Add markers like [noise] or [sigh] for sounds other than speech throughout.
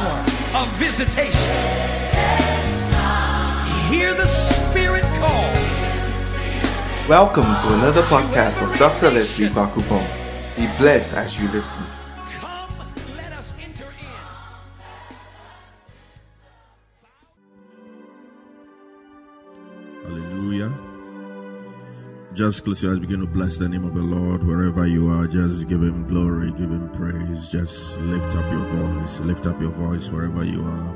power of visitation. Hear the Spirit call. Welcome to another podcast of Dr. Leslie Bakupon. Be blessed as you listen. Just close your eyes, begin to bless the name of the Lord wherever you are. Just give him glory, give him praise. Just lift up your voice, lift up your voice wherever you are.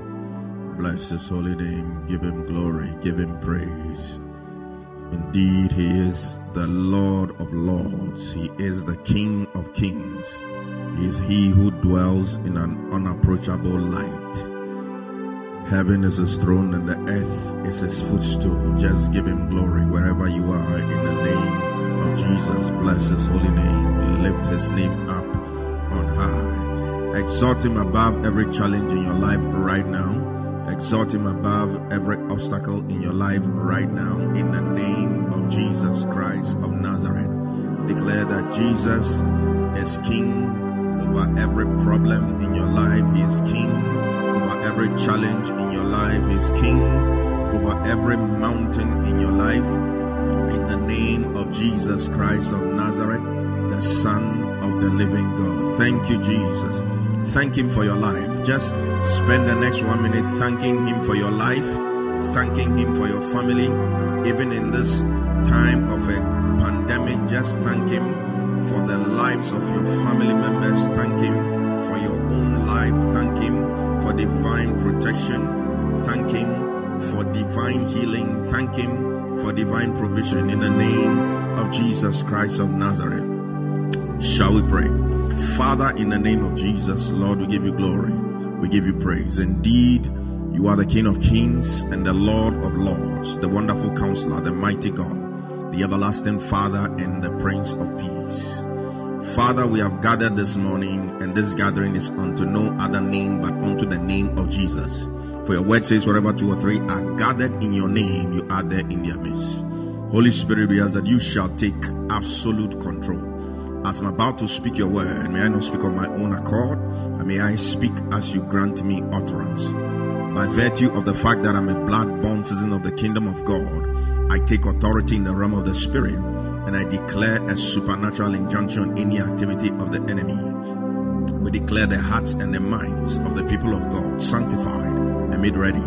Bless his holy name, give him glory, give him praise. Indeed, he is the Lord of lords, he is the King of kings, he is he who dwells in an unapproachable light. Heaven is his throne and the earth is his footstool. Just give him glory wherever you are in the name of Jesus. Bless his holy name. Lift his name up on high. Exalt him above every challenge in your life right now. Exalt him above every obstacle in your life right now in the name of Jesus Christ of Nazareth. Declare that Jesus is king over every problem in your life. He is king over every challenge in your life. He's king over every mountain in your life. In the name of Jesus Christ of Nazareth, the Son of the living God. Thank you, Jesus. Thank Him for your life. Just spend the next one minute thanking Him for your life, thanking Him for your family, even in this time of a pandemic. Just thank Him for the lives of your family members. Thank Him for your own life. Thank Him for divine protection. Thank Him for divine healing. Thank Him for divine provision in the name of Jesus Christ of Nazareth. Shall we pray? Father, in the name of Jesus, Lord, we give you glory. We give you praise. Indeed, you are the King of kings and the Lord of lords, the wonderful counselor, the mighty God, the everlasting Father, and the Prince of peace. Father, we have gathered this morning, and this gathering is unto no other name but unto the name of Jesus. For your word says, wherever two or three are gathered in your name, you are there in their midst. Holy Spirit, we ask that you shall take absolute control. As I'm about to speak your word, may I not speak of my own accord, and may I speak as you grant me utterance. By virtue of the fact that I'm a blood born citizen of the kingdom of God, I take authority in the realm of the spirit and I declare a supernatural injunction in the activity of the enemy. We declare the hearts and the minds of the people of God sanctified and made ready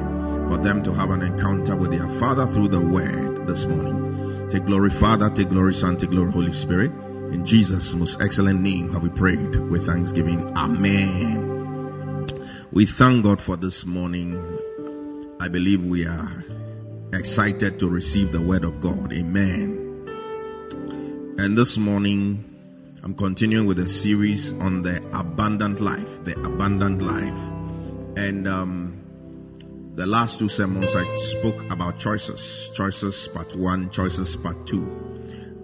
for them to have an encounter with their Father through the word this morning. Take glory, Father, take glory, Son, take glory, Holy Spirit. In Jesus' most excellent name have we prayed with thanksgiving. Amen. We thank God for this morning. I believe we are excited to receive the word of God. Amen. And this morning, I'm continuing with a series on the abundant life, the abundant life. And um, the last two sermons, I spoke about choices, choices part one, choices part two.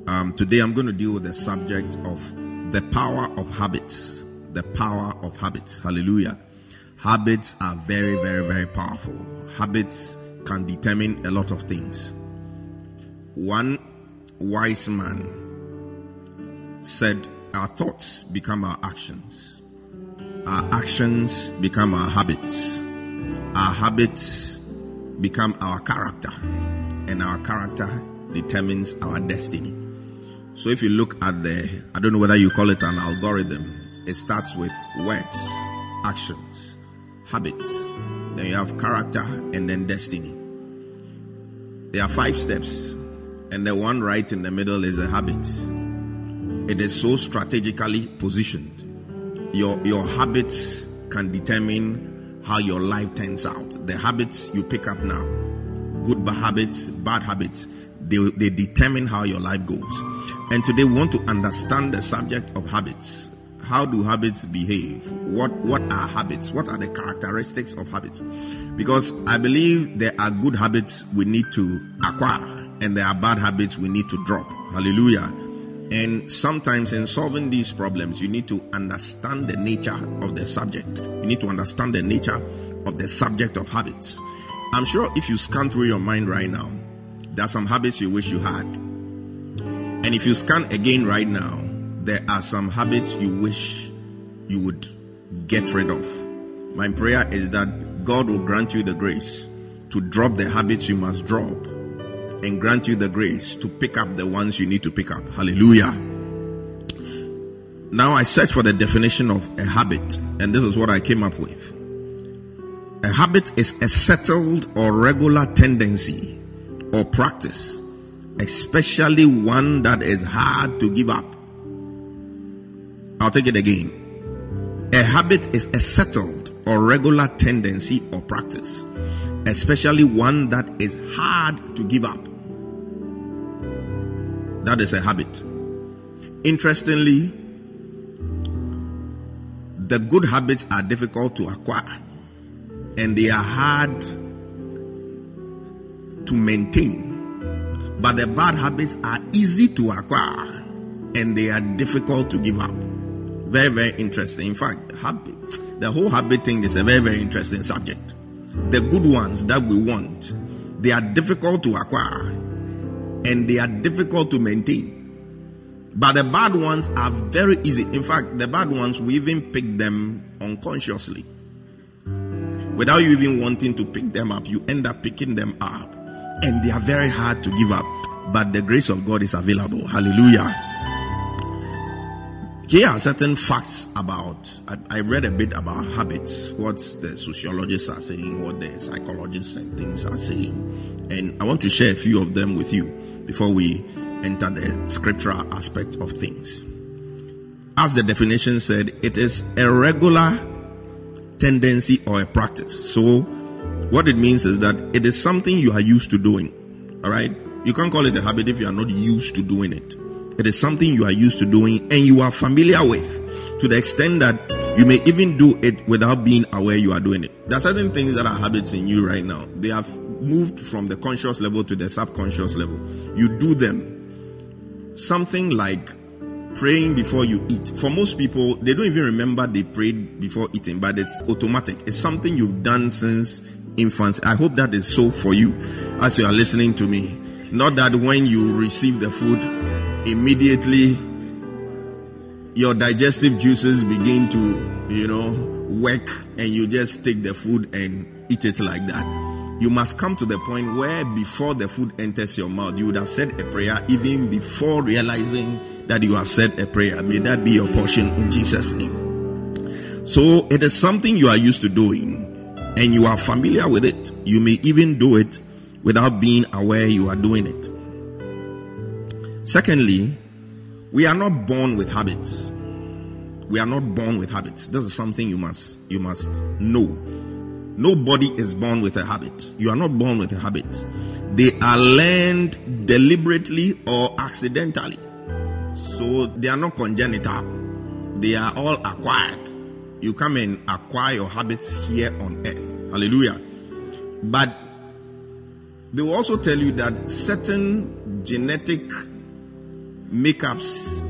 Um, today, I'm going to deal with the subject of the power of habits. The power of habits. Hallelujah. Habits are very, very, very powerful. Habits can determine a lot of things. One wise man said, Our thoughts become our actions, our actions become our habits, our habits become our character, and our character determines our destiny. So if you look at the, I don't know whether you call it an algorithm, it starts with words, actions, habits, then you have character, and then destiny. There are five steps, and the one right in the middle is a habit. It is so strategically positioned. Your your habits can determine how your life turns out. The habits you pick up now, good habits, bad habits, they, they determine how your life goes. And today we want to understand the subject of habits. How do habits behave? What what are habits? What are the characteristics of habits? Because I believe there are good habits we need to acquire and there are bad habits we need to drop. Hallelujah. And sometimes in solving these problems, you need to understand the nature of the subject. You need to understand the nature of the subject of habits. I'm sure if you scan through your mind right now, there are some habits you wish you had. And if you scan again right now, there are some habits you wish you would get rid of. My prayer is that God will grant you the grace to drop the habits you must drop and grant you the grace to pick up the ones you need to pick up. Hallelujah. Now I searched for the definition of a habit, and this is what I came up with. A habit is a settled or regular tendency or practice, especially one that is hard to give up. I'll take it again. A habit is a settled or regular tendency or practice, especially one that is hard to give up. That is a habit. Interestingly, the good habits are difficult to acquire and they are hard to maintain. But the bad habits are easy to acquire and they are difficult to give up. Very, very interesting. In fact, habit, the whole habit thing is a very, very interesting subject. The good ones that we want, they are difficult to acquire and they are difficult to maintain. But the bad ones are very easy. In fact, the bad ones, we even pick them unconsciously. Without you even wanting to pick them up, you end up picking them up. And they are very hard to give up. But the grace of God is available. Hallelujah. Here are certain facts about. I, I read a bit about habits, what the sociologists are saying, what the psychologists and things are saying. And I want to share a few of them with you before we enter the scriptural aspect of things. As the definition said, it is a regular tendency or a practice. So, what it means is that it is something you are used to doing. All right? You can't call it a habit if you are not used to doing it. It is something you are used to doing and you are familiar with to the extent that you may even do it without being aware you are doing it. There are certain things that are habits in you right now. They have moved from the conscious level to the subconscious level. You do them something like praying before you eat. For most people, they don't even remember they prayed before eating, but it's automatic. It's something you've done since infancy. I hope that is so for you as you are listening to me. Not that when you receive the food, immediately your digestive juices begin to, you know, work and you just take the food and eat it like that you must come to the point where before the food enters your mouth, you would have said a prayer even before realizing that you have said a prayer. May that be your portion in Jesus' name. So it is something you are used to doing and you are familiar with it. You may even do it without being aware you are doing it. Secondly, we are not born with habits. We are not born with habits. This is something you must you must know. Nobody is born with a habit. You are not born with a habit. They are learned deliberately or accidentally. So they are not congenital. They are all acquired. You come and acquire your habits here on earth. Hallelujah. But they will also tell you that certain genetic makeups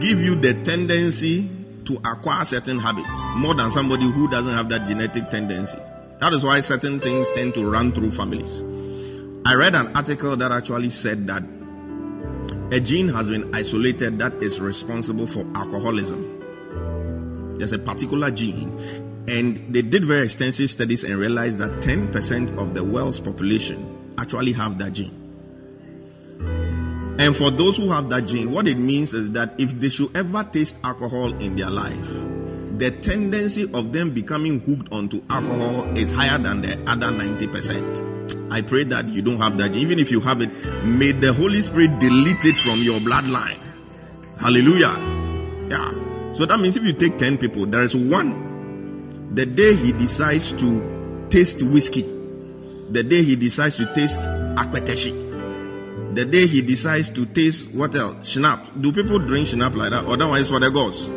give you the tendency to acquire certain habits more than somebody who doesn't have that genetic tendency. That is why certain things tend to run through families. I read an article that actually said that a gene has been isolated that is responsible for alcoholism. There's a particular gene, and they did very extensive studies and realized that 10% of the world's population actually have that gene. And for those who have that gene, what it means is that if they should ever taste alcohol in their life, the tendency of them becoming hooked onto alcohol is higher than the other 90%. I pray that you don't have that. Gene. Even if you have it, may the Holy Spirit delete it from your bloodline. Hallelujah. Yeah. So that means if you take 10 people, there is one. The day he decides to taste whiskey, the day he decides to taste akpeteshi, the day he decides to taste what else? Schnapp. Do people drink schnapp like that? Or that one is for the gods?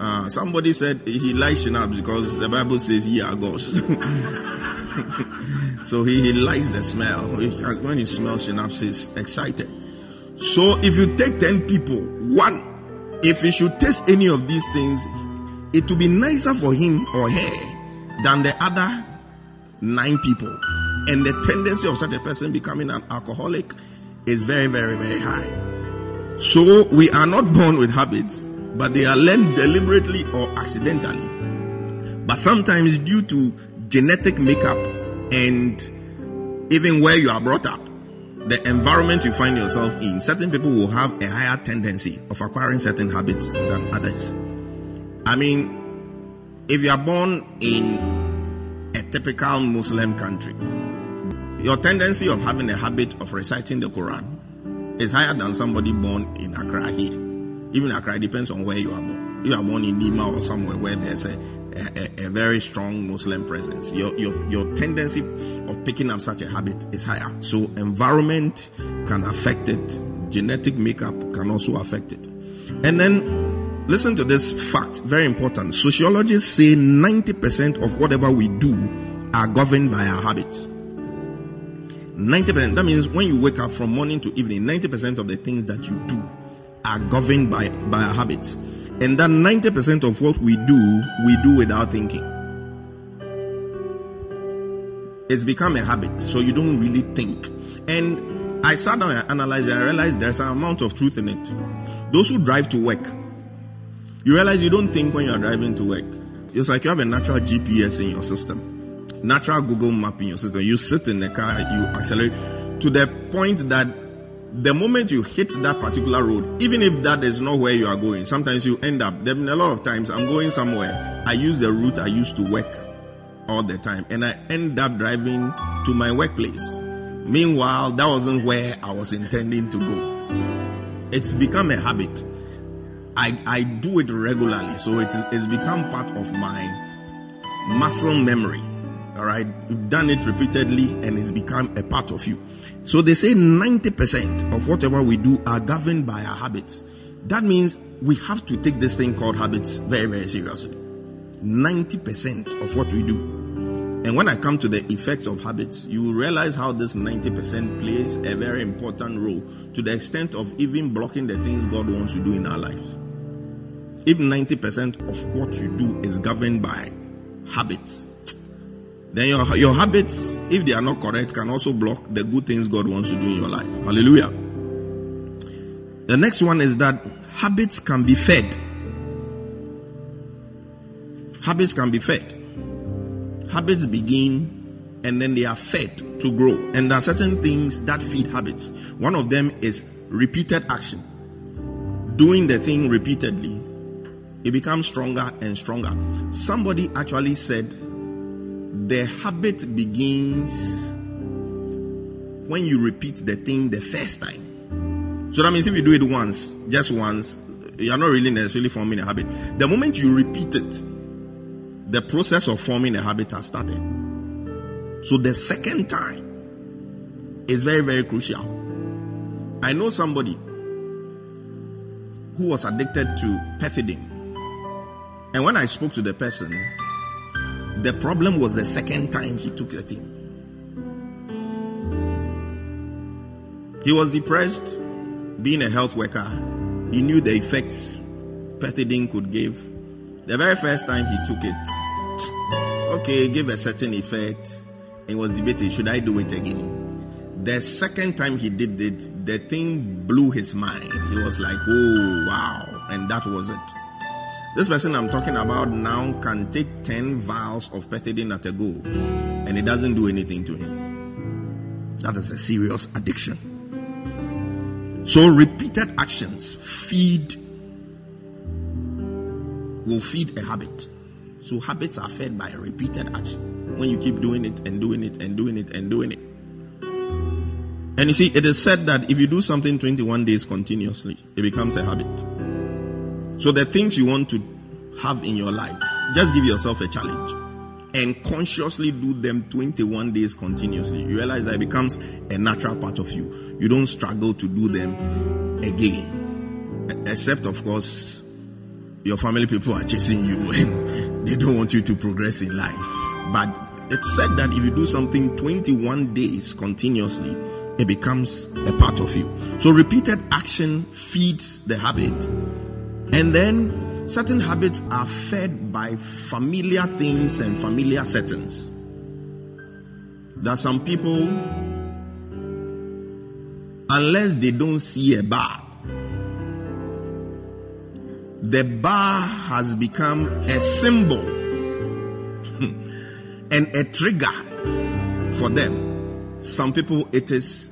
Uh, somebody said he likes schnapp because the Bible says ye are gods. [laughs] so he, he likes the smell. When he smells schnapp, he's excited. So if you take 10 people, one, if he should taste any of these things, it will be nicer for him or her than the other nine people and the tendency of such a person becoming an alcoholic is very, very, very high. So we are not born with habits, but they are learned deliberately or accidentally. But sometimes, due to genetic makeup and even where you are brought up, the environment you find yourself in, certain people will have a higher tendency of acquiring certain habits than others. I mean, if you are born in a typical Muslim country, your tendency of having a habit of reciting the Quran is higher than somebody born in Accra here. Even Accra depends on where you are born. You are born in Nima or somewhere where there's a, a, a very strong Muslim presence, your, your, your tendency of picking up such a habit is higher. So environment can affect it. Genetic makeup can also affect it. And then listen to this fact, very important. Sociologists say 90% of whatever we do are governed by our habits. 90%. That means when you wake up from morning to evening, 90% of the things that you do are governed by, by our habits. And that 90% of what we do, we do without thinking. It's become a habit, so you don't really think. And I sat down and analyzed it, I realized there's an amount of truth in it. Those who drive to work, you realize you don't think when you're driving to work. It's like you have a natural GPS in your system, natural Google map in your system. You sit in the car, you accelerate to the point that the moment you hit that particular road, even if that is not where you are going, sometimes you end up. There have been a lot of times I'm going somewhere. I use the route I used to work all the time, and I end up driving to my workplace. Meanwhile, that wasn't where I was intending to go. It's become a habit. I, I do it regularly, so it is, it's become part of my muscle memory. All right, you've done it repeatedly, and it's become a part of you. So they say 90% of whatever we do are governed by our habits. That means we have to take this thing called habits very, very seriously. 90% of what we do. And when I come to the effects of habits, you will realize how this 90% plays a very important role to the extent of even blocking the things God wants to do in our lives. If 90% of what you do is governed by habits, then your, your habits, if they are not correct, can also block the good things God wants to do in your life. Hallelujah. The next one is that habits can be fed. Habits can be fed. Habits begin and then they are fed to grow. And there are certain things that feed habits. One of them is repeated action. Doing the thing repeatedly, it becomes stronger and stronger. Somebody actually said the habit begins when you repeat the thing the first time. So that means if you do it once, just once, you're not really necessarily forming a habit. The moment you repeat it, the process of forming a habit has started. So the second time is very, very crucial. I know somebody who was addicted to pethidine. And when I spoke to the person, the problem was the second time he took the thing. He was depressed, being a health worker. He knew the effects pethidine could give. The very first time he took it, okay, gave a certain effect. He was debating, should I do it again? The second time he did it, the thing blew his mind. He was like, oh, wow. And that was it. This person I'm talking about now can take 10 vials of pethidine at a go, and it doesn't do anything to him. That is a serious addiction. So, repeated actions feed, will feed a habit. So, habits are fed by a repeated action. When you keep doing it and doing it and doing it and doing it. And you see, it is said that if you do something 21 days continuously, it becomes a habit. So the things you want to have in your life, just give yourself a challenge and consciously do them 21 days continuously. You realize that it becomes a natural part of you. You don't struggle to do them again. Except, of course, your family people are chasing you [laughs] and they don't want you to progress in life. But it's said that if you do something 21 days continuously, it becomes a part of you. So repeated action feeds the habit. And then certain habits are fed by familiar things and familiar settings. There are some people, unless they don't see a bar, the bar has become a symbol [laughs] and a trigger for them. Some people, it is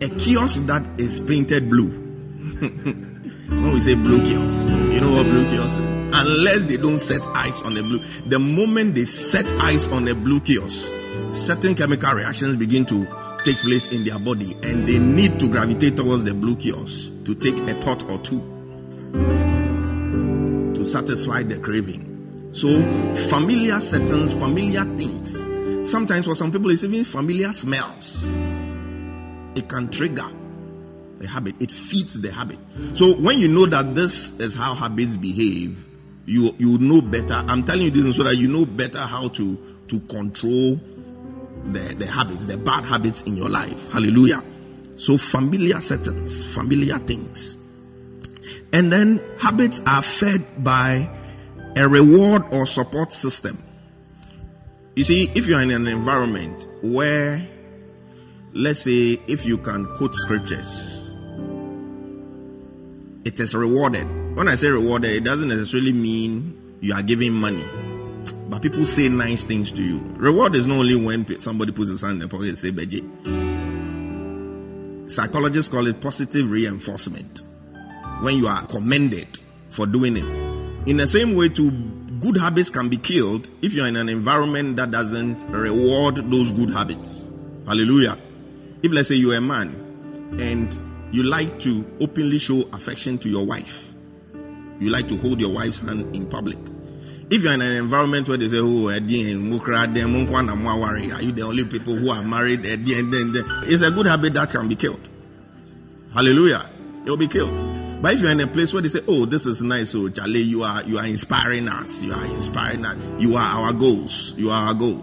a kiosk that is painted blue. [laughs] when we say blue kiosk, you know what blue kiosk is? Unless they don't set eyes on the blue, the moment they set eyes on the blue kiosk, certain chemical reactions begin to take place in their body and they need to gravitate towards the blue kiosk to take a thought or two to satisfy the craving. So, familiar settings, familiar things. Sometimes for some people, it's even familiar smells. It can trigger a habit, it feeds the habit. So, when you know that this is how habits behave, you you know better. I'm telling you this so that you know better how to to control the, the habits, the bad habits in your life. Hallelujah. So familiar settings, familiar things. And then habits are fed by a reward or support system. You see, if you're in an environment where, let's say, if you can quote scriptures, it is rewarded. When I say rewarded, it doesn't necessarily mean you are giving money. But people say nice things to you. Reward is not only when somebody puts his hand in the pocket and say beje. Psychologists call it positive reinforcement. When you are commended for doing it. In the same way, too, good habits can be killed if you're in an environment that doesn't reward those good habits. Hallelujah. If let's say you're a man and you like to openly show affection to your wife, you like to hold your wife's hand in public. If you're in an environment where they say, Oh, are you the only people who are married? It's a good habit that can be killed. Hallelujah. It'll be killed. But if you're in a place where they say, "Oh, this is nice, so Charlie, you are you are inspiring us. You are inspiring us. You are our goals. You are our goal."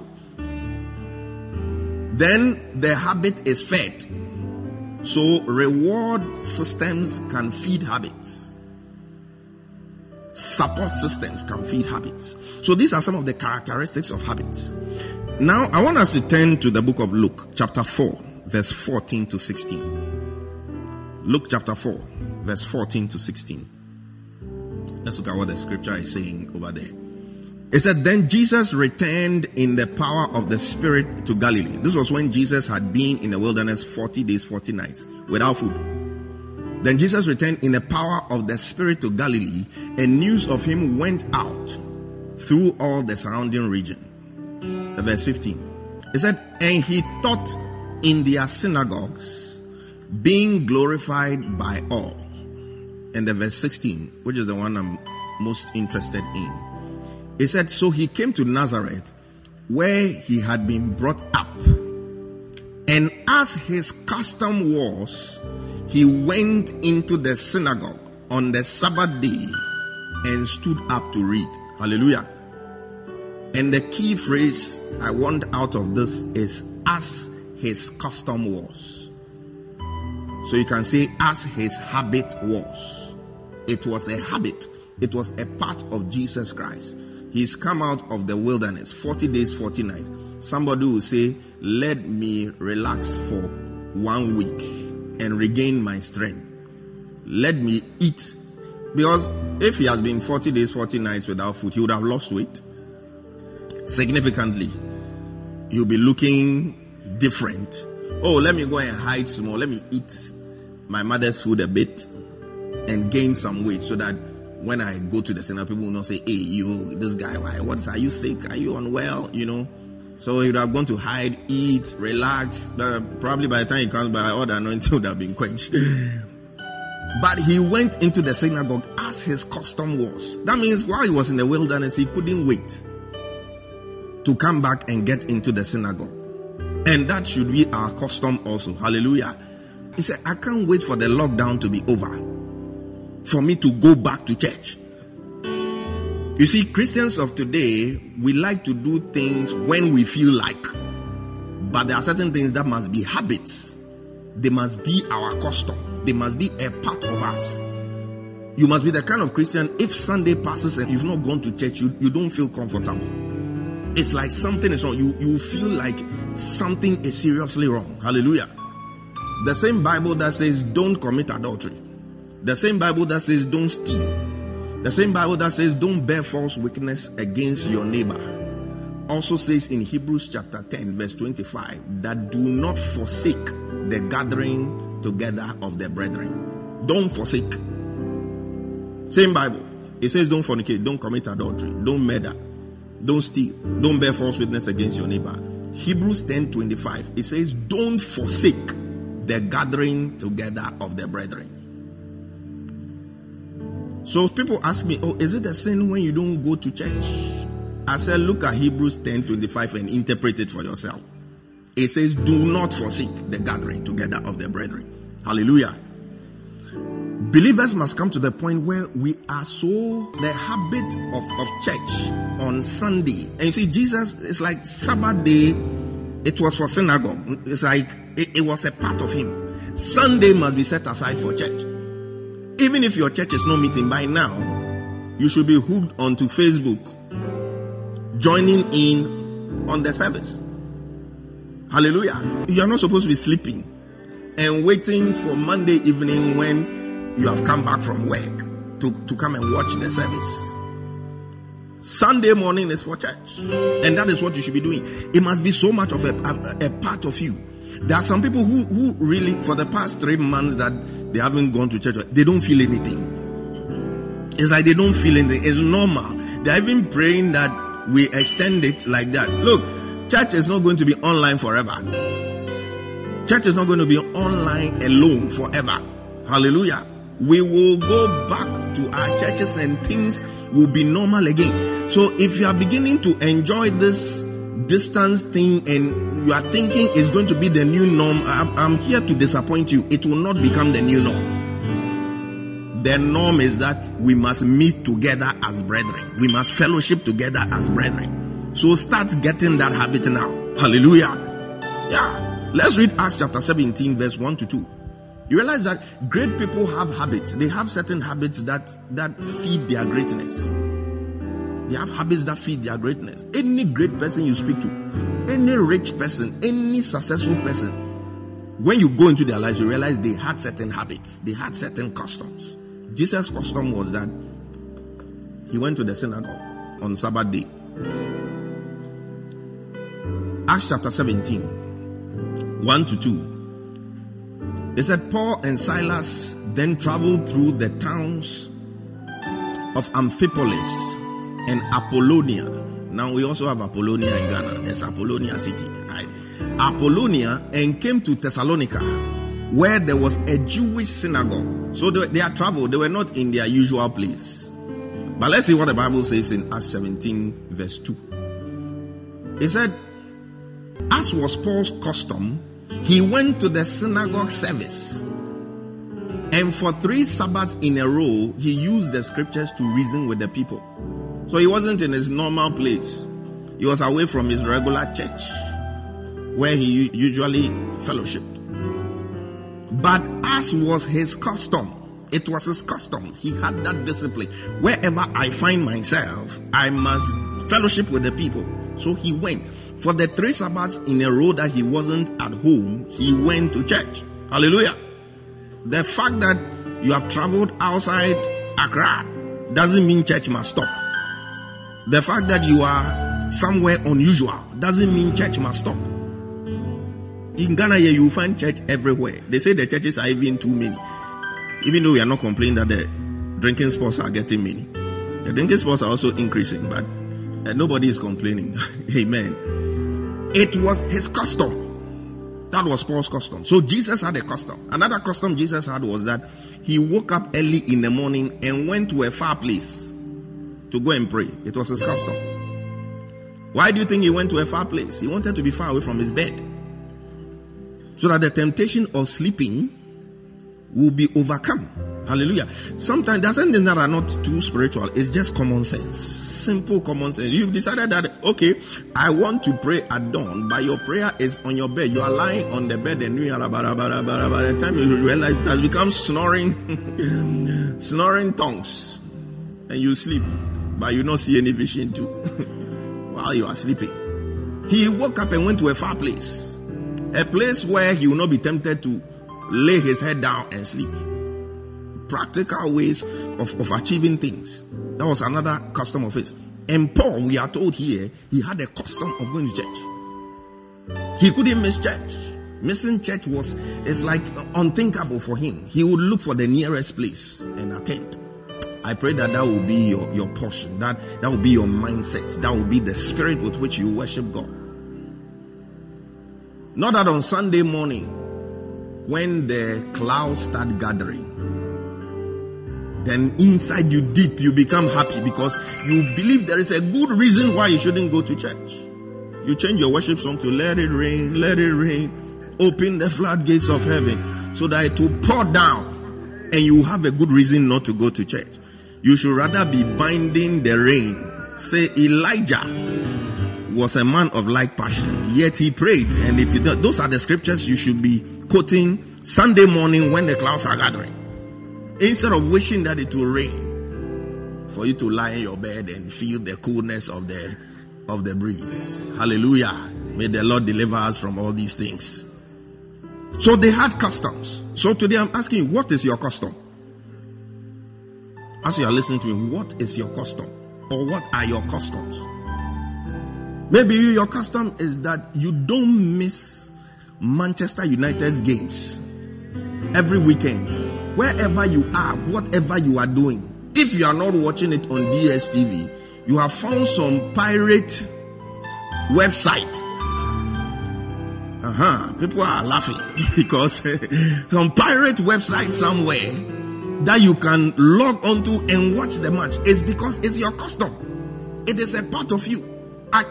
Then the habit is fed. So reward systems can feed habits. Support systems can feed habits. So these are some of the characteristics of habits. Now I want us to turn to the book of Luke, chapter 4, verse 14 to 16. Luke chapter 4, verse 14 to 16. Let's look at what the scripture is saying over there. It said, Then Jesus returned in the power of the Spirit to Galilee. This was when Jesus had been in the wilderness 40 days, 40 nights without food. Then Jesus returned in the power of the Spirit to Galilee, and news of him went out through all the surrounding region. Verse 15. It said, And he taught in their synagogues, being glorified by all and the verse 16, which is the one I'm most interested in. He said, So he came to Nazareth, where he had been brought up. And as his custom was, he went into the synagogue on the Sabbath day and stood up to read. Hallelujah. And the key phrase I want out of this is as his custom was. So you can say as his habit was. It was a habit, it was a part of Jesus Christ. He's come out of the wilderness 40 days, 40 nights. Somebody will say, Let me relax for one week and regain my strength. Let me eat. Because if he has been 40 days, 40 nights without food, he would have lost weight significantly. He'll be looking different. Oh, let me go and hide small. Let me eat my mother's food a bit and gain some weight so that when I go to the center, people will not say, Hey, you, this guy, why? What's, are you sick? Are you unwell? You know? So he would have gone to hide, eat, relax. Uh, probably by the time he comes by, all the anointing [laughs] would have been quenched. but he went into the synagogue as his custom was. That means while he was in the wilderness, he couldn't wait to come back and get into the synagogue. And that should be our custom also. Hallelujah. He said, I can't wait for the lockdown to be over for me to go back to church. You see, Christians of today, we like to do things when we feel like. But there are certain things that must be habits. They must be our custom. They must be a part of us. You must be the kind of Christian, if Sunday passes and you've not gone to church, you, you don't feel comfortable. It's like something is wrong. You, you feel like something is seriously wrong. Hallelujah. The same Bible that says don't commit adultery the same Bible that says don't steal. The same Bible that says don't bear false witness against your neighbor. also says in Hebrews chapter 10, verse 25, that do not forsake the gathering together of the brethren. Don't forsake. Same Bible. It says, don't fornicate, don't commit adultery, don't murder, don't steal, don't bear false witness against your neighbor. Hebrews 10 25, it says, don't forsake the gathering together of the brethren. So people ask me, oh, is it a sin when you don't go to church? I said, look at Hebrews 10 25 and interpret it for yourself. It says, do not forsake the gathering together of the brethren. Hallelujah. Believers must come to the point where we are so the habit of, of church on Sunday. And you see, Jesus is like Sabbath day, it was for synagogue. It's like it, it was a part of him. Sunday must be set aside for church. Even if your church is not meeting by now, you should be hooked onto Facebook, joining in on the service. Hallelujah. You are not supposed to be sleeping and waiting for Monday evening when you have come back from work to, to come and watch the service. Sunday morning is for church, and that is what you should be doing. It must be so much of a, a, a part of you. There are some people who, who really, for the past three months, that they haven't gone to church, they don't feel anything. It's like they don't feel anything. It's normal. They're even praying that we extend it like that. Look, church is not going to be online forever. Church is not going to be online alone forever. Hallelujah. We will go back to our churches and things will be normal again. So if you are beginning to enjoy this distance thing and you are thinking it's going to be the new norm, I'm, I'm here to disappoint you. It will not become the new norm. The norm is that we must meet together as brethren. We must fellowship together as brethren. So start getting that habit now. Hallelujah. Yeah. Let's read Acts chapter 17, verse 1 to 2. You realize that great people have habits. They have certain habits that, that feed their greatness. They have habits that feed their greatness. Any great person you speak to, any rich person, any successful person, when you go into their lives, you realize they had certain habits, they had certain customs. Jesus' custom was that he went to the synagogue on Sabbath day. Acts chapter 17, 1 to 2. It said Paul and Silas then traveled through the towns of Amphipolis and Apollonia. Now we also have Apollonia in Ghana. There's Apollonia city, right? Apollonia and came to Thessalonica, where there was a Jewish synagogue. So they, they had traveled, they were not in their usual place. But let's see what the Bible says in Acts 17, verse 2. It said, As was Paul's custom, he went to the synagogue service. And for three Sabbaths in a row, he used the scriptures to reason with the people. So he wasn't in his normal place. He was away from his regular church where he usually fellowshipped. But as was his custom, it was his custom. He had that discipline. Wherever I find myself, I must fellowship with the people. So he went. For the three Sabbaths in a row that he wasn't at home, he went to church. Hallelujah. The fact that you have traveled outside Accra doesn't mean church must stop. The fact that you are somewhere unusual doesn't mean church must stop. In Ghana, here you find church everywhere. They say the churches are even too many. Even though we are not complaining that the drinking spots are getting many, the drinking spots are also increasing, but uh, nobody is complaining. [laughs] Amen. It was his custom. That was Paul's custom. So Jesus had a custom. Another custom Jesus had was that he woke up early in the morning and went to a far place to go and pray. It was his custom. Why do you think he went to a far place? He wanted to be far away from his bed. So that the temptation of sleeping will be overcome. Hallelujah. Sometimes there's something that are not too spiritual. It's just common sense. Simple common sense. You've decided that, okay, I want to pray at dawn, but your prayer is on your bed. You are lying on the bed and you are by the time you realize it has become snoring, [laughs] snoring tongues. And you sleep, but you don't see any vision too [laughs] while you are sleeping. He woke up and went to a far place, a place where he will not be tempted to lay his head down and sleep. Practical ways of, of achieving things. That was another custom of his. And Paul, we are told here, he had a custom of going to church. He couldn't miss church. Missing church was is like unthinkable for him. He would look for the nearest place and attend. I pray that that will be your, your portion. That that will be your mindset. That will be the spirit with which you worship God. Not that on Sunday morning, when the clouds start gathering, then inside you deep you become happy because you believe there is a good reason why you shouldn't go to church. You change your worship song to let it rain, let it rain, open the floodgates of heaven so that it will pour down and you have a good reason not to go to church. You should rather be binding the rain. Say Elijah was a man of like passion, yet he prayed, and it, did not. those are the scriptures you should be quoting Sunday morning when the clouds are gathering. Instead of wishing that it will rain, for you to lie in your bed and feel the coolness of the of the breeze. Hallelujah. May the Lord deliver us from all these things. So they had customs. So today I'm asking, what is your custom? As you are listening to me, what is your custom? Or what are your customs? Maybe your custom is that you don't miss Manchester United's games every weekend. Wherever you are, whatever you are doing. If you are not watching it on DSTV, you have found some pirate website uh-huh. People are laughing [laughs] because [laughs] some pirate website somewhere that you can log onto and watch the match is because it's your custom. It is a part of you.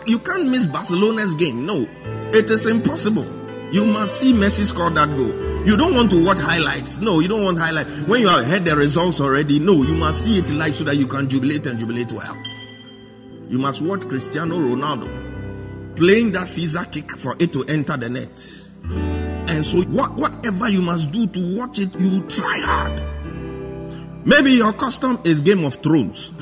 You can't miss Barcelona's game. No, it is impossible. You must see Messi score that goal. You don't want to watch highlights. No, you don't want highlights. When you have heard the results already, no, you must see it live so that you can jubilate and jubilate well. You must watch Cristiano Ronaldo playing that scissor kick for it to enter the net. And so, what, whatever you must do to watch it, you try hard. Maybe your custom is Game of Thrones.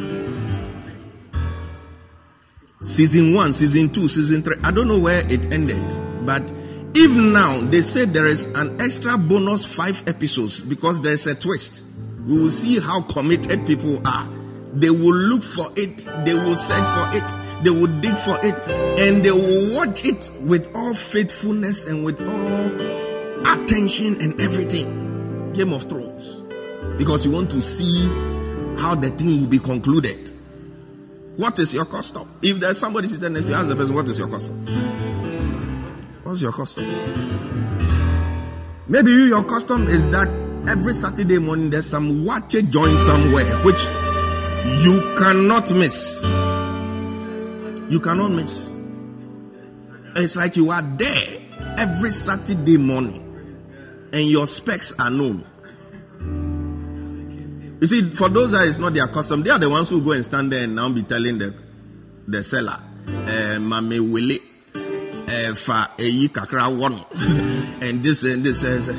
Season 1, season 2, season 3. I don't know where it ended. But even now they say there is an extra bonus 5 episodes because there is a twist, we will see how committed people are. They will look for it, they will search for it they will dig for it and they will watch it with all faithfulness and with all attention and everything. Game of Thrones. Because you want to see how the thing will be concluded. What is your custom? If there's somebody sitting next to you, ask the person, What is your custom? What's your custom? Maybe you, your custom is that every Saturday morning there's some watch joint somewhere which you cannot miss. You cannot miss. It's like you are there every Saturday morning and your specs are known. You see, for those that is not their custom, they are the ones who go and stand there and now be telling the the seller, uh, Mame Willie, uh, fa eyi kakra one, [laughs] and this and this says, uh,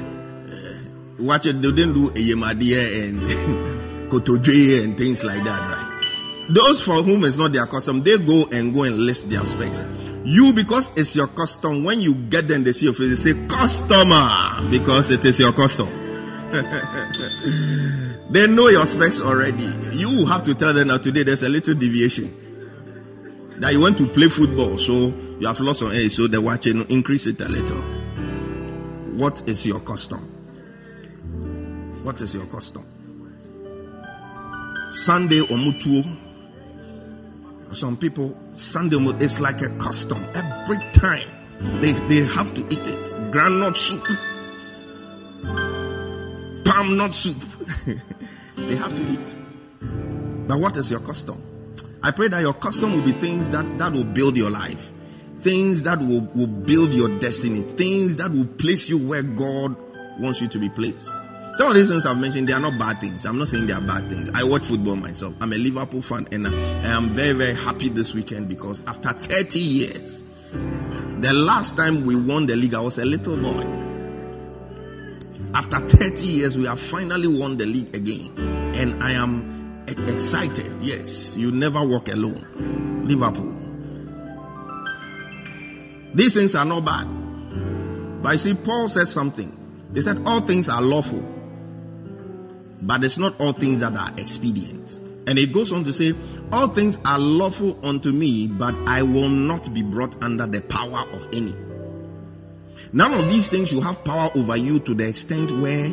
watch it. They didn't do eyemadia and [laughs] kotodwe and things like that, right? Those for whom it's not their custom, they go and go and list their specs. You, because it's your custom, when you get them, they see your face, they say customer, because it is your custom. [laughs] they know your specs already. You have to tell them that today there's a little deviation. That you want to play football, so you have lost on A, so the watching increase it a little. What is your custom? What is your custom? Sunday omutuo some people, Sunday, it's like a custom. Every time they, they have to eat it. Groundnut soup, palm nut soup. [laughs] they have to eat. But what is your custom? I pray that your custom will be things that, that will build your life, things that will, will build your destiny, things that will place you where God wants you to be placed. Some of these things I've mentioned, they are not bad things. I'm not saying they are bad things. I watch football myself. I'm a Liverpool fan and I am very, very happy this weekend because after 30 years, the last time we won the league, I was a little boy. After 30 years, we have finally won the league again. And I am excited. Yes, you never walk alone. Liverpool. These things are not bad. But you see, Paul said something. He said, All things are lawful but it's not all things that are expedient. And it goes on to say, All things are lawful unto me, but I will not be brought under the power of any. None of these things will have power over you to the extent where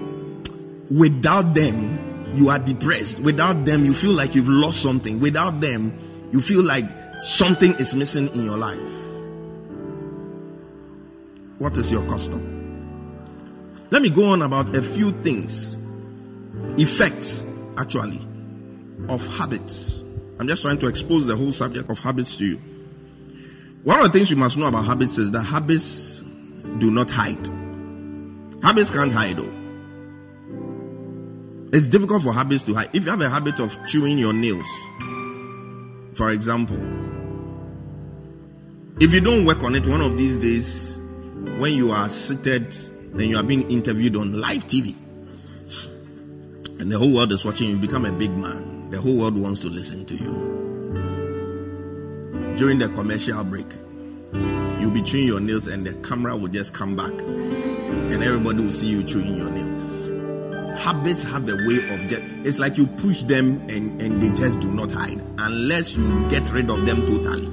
without them you are depressed. Without them you feel like you've lost something. Without them you feel like something is missing in your life. What is your custom? Let me go on about a few things, effects actually, of habits. I'm just trying to expose the whole subject of habits to you. One of the things you must know about habits is that habits do not hide. Habits can't hide though. It's difficult for habits to hide. If you have a habit of chewing your nails, for example, if you don't work on it one of these days, when you are seated and you are being interviewed on live TV, and the whole world is watching you become a big man, the whole world wants to listen to you. During the commercial break, you'll be chewing your nails and the camera will just come back and everybody will see you chewing your nails. Habits have a way of just, it's like you push them and, and they just do not hide unless you get rid of them totally.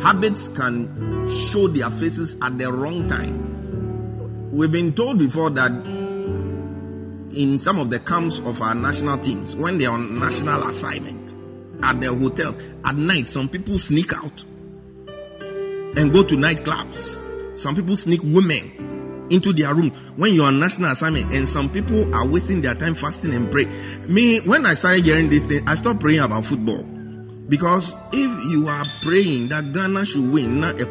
Habits can show their faces at the wrong time. We've been told before that in some of the camps of our national teams, when they are on national assignment at their hotels, at night, some people sneak out and go to nightclubs. Some people sneak women into their room when you're on national assignment, and some people are wasting their time fasting and pray. Me, when I started hearing this thing, I stopped praying about football. Because if you are praying that Ghana should win, not a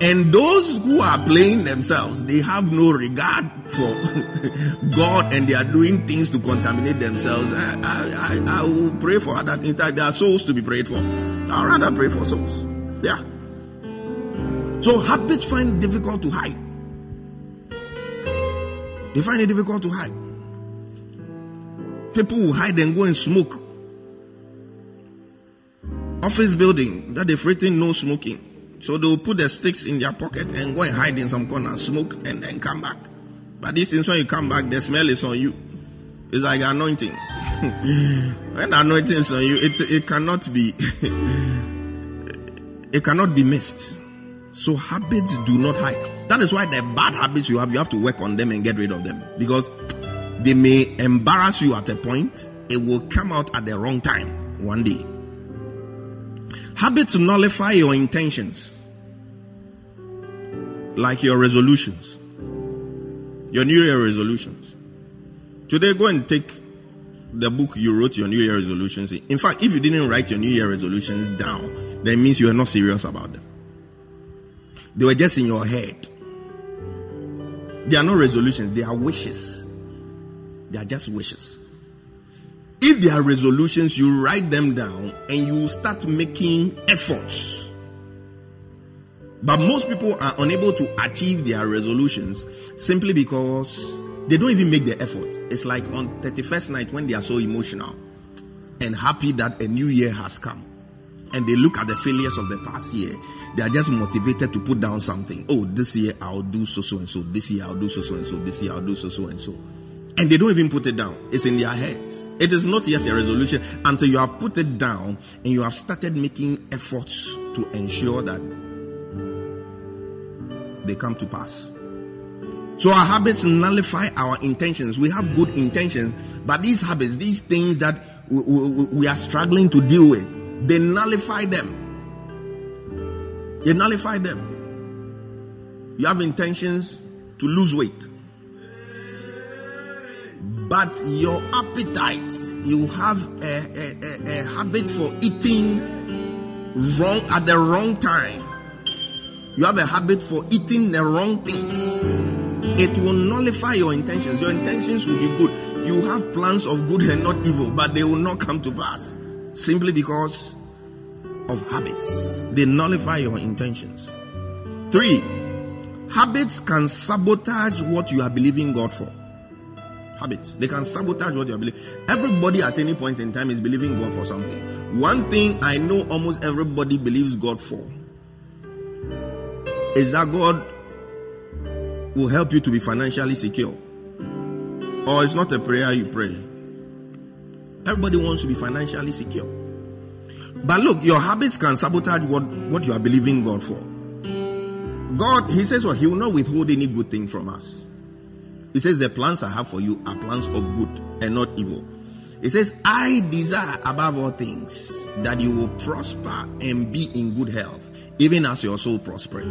and those who are playing themselves, they have no regard for [laughs] God and they are doing things to contaminate themselves. I, I, I, I will pray for other things. There are souls to be prayed for. I'd rather pray for souls. Yeah. So habits find it difficult to hide. They find it difficult to hide. People will hide and go and smoke. Office building that they've written no smoking. So they will put the sticks in their pocket and go and hide in some corner, smoke, and then come back. But these things, when you come back, the smell is on you. It's like anointing. [laughs] when anointing is on you, it, it cannot be [laughs] it cannot be missed. So habits do not hide. That is why the bad habits you have, you have to work on them and get rid of them. Because they may embarrass you at a point, it will come out at the wrong time one day. Habits nullify your intentions, like your resolutions, your New Year resolutions. Today, go and take the book you wrote your New Year resolutions in. In fact, if you didn't write your New Year resolutions down, that means you are not serious about them. They were just in your head. They are not resolutions, they are wishes. They are just wishes. If there are resolutions, you write them down and you start making efforts. But most people are unable to achieve their resolutions simply because they don't even make the effort. It's like on 31st night when they are so emotional and happy that a new year has come. And they look at the failures of the past year. They are just motivated to put down something. Oh, this year I'll do so so and so. This year I'll do so so and so. This year I'll do so so and so. And they don't even put it down. It's in their heads. It is not yet a resolution until you have put it down and you have started making efforts to ensure that they come to pass. So our habits nullify our intentions. We have good intentions, but these habits, these things that we, we, we are struggling to deal with, they nullify them. They nullify them. You have intentions to lose weight but your appetite, you have a, a, a, a, habit for eating wrong at the wrong time. You have a habit for eating the wrong things. It will nullify your intentions. Your intentions will be good. You have plans of good and not evil, but they will not come to pass simply because of habits. They nullify your intentions. Three, habits can sabotage what you are believing God for habits. They can sabotage what you believe. Everybody at any point in time is believing God for something. One thing I know almost everybody believes God for is that God will help you to be financially secure. Or it's not a prayer you pray. Everybody wants to be financially secure. But look, your habits can sabotage what, what you are believing God for. God, He says, what? He will not withhold any good thing from us. He says, The plans I have for you are plans of good and not evil. He says, I desire above all things that you will prosper and be in good health, even as your soul prospers.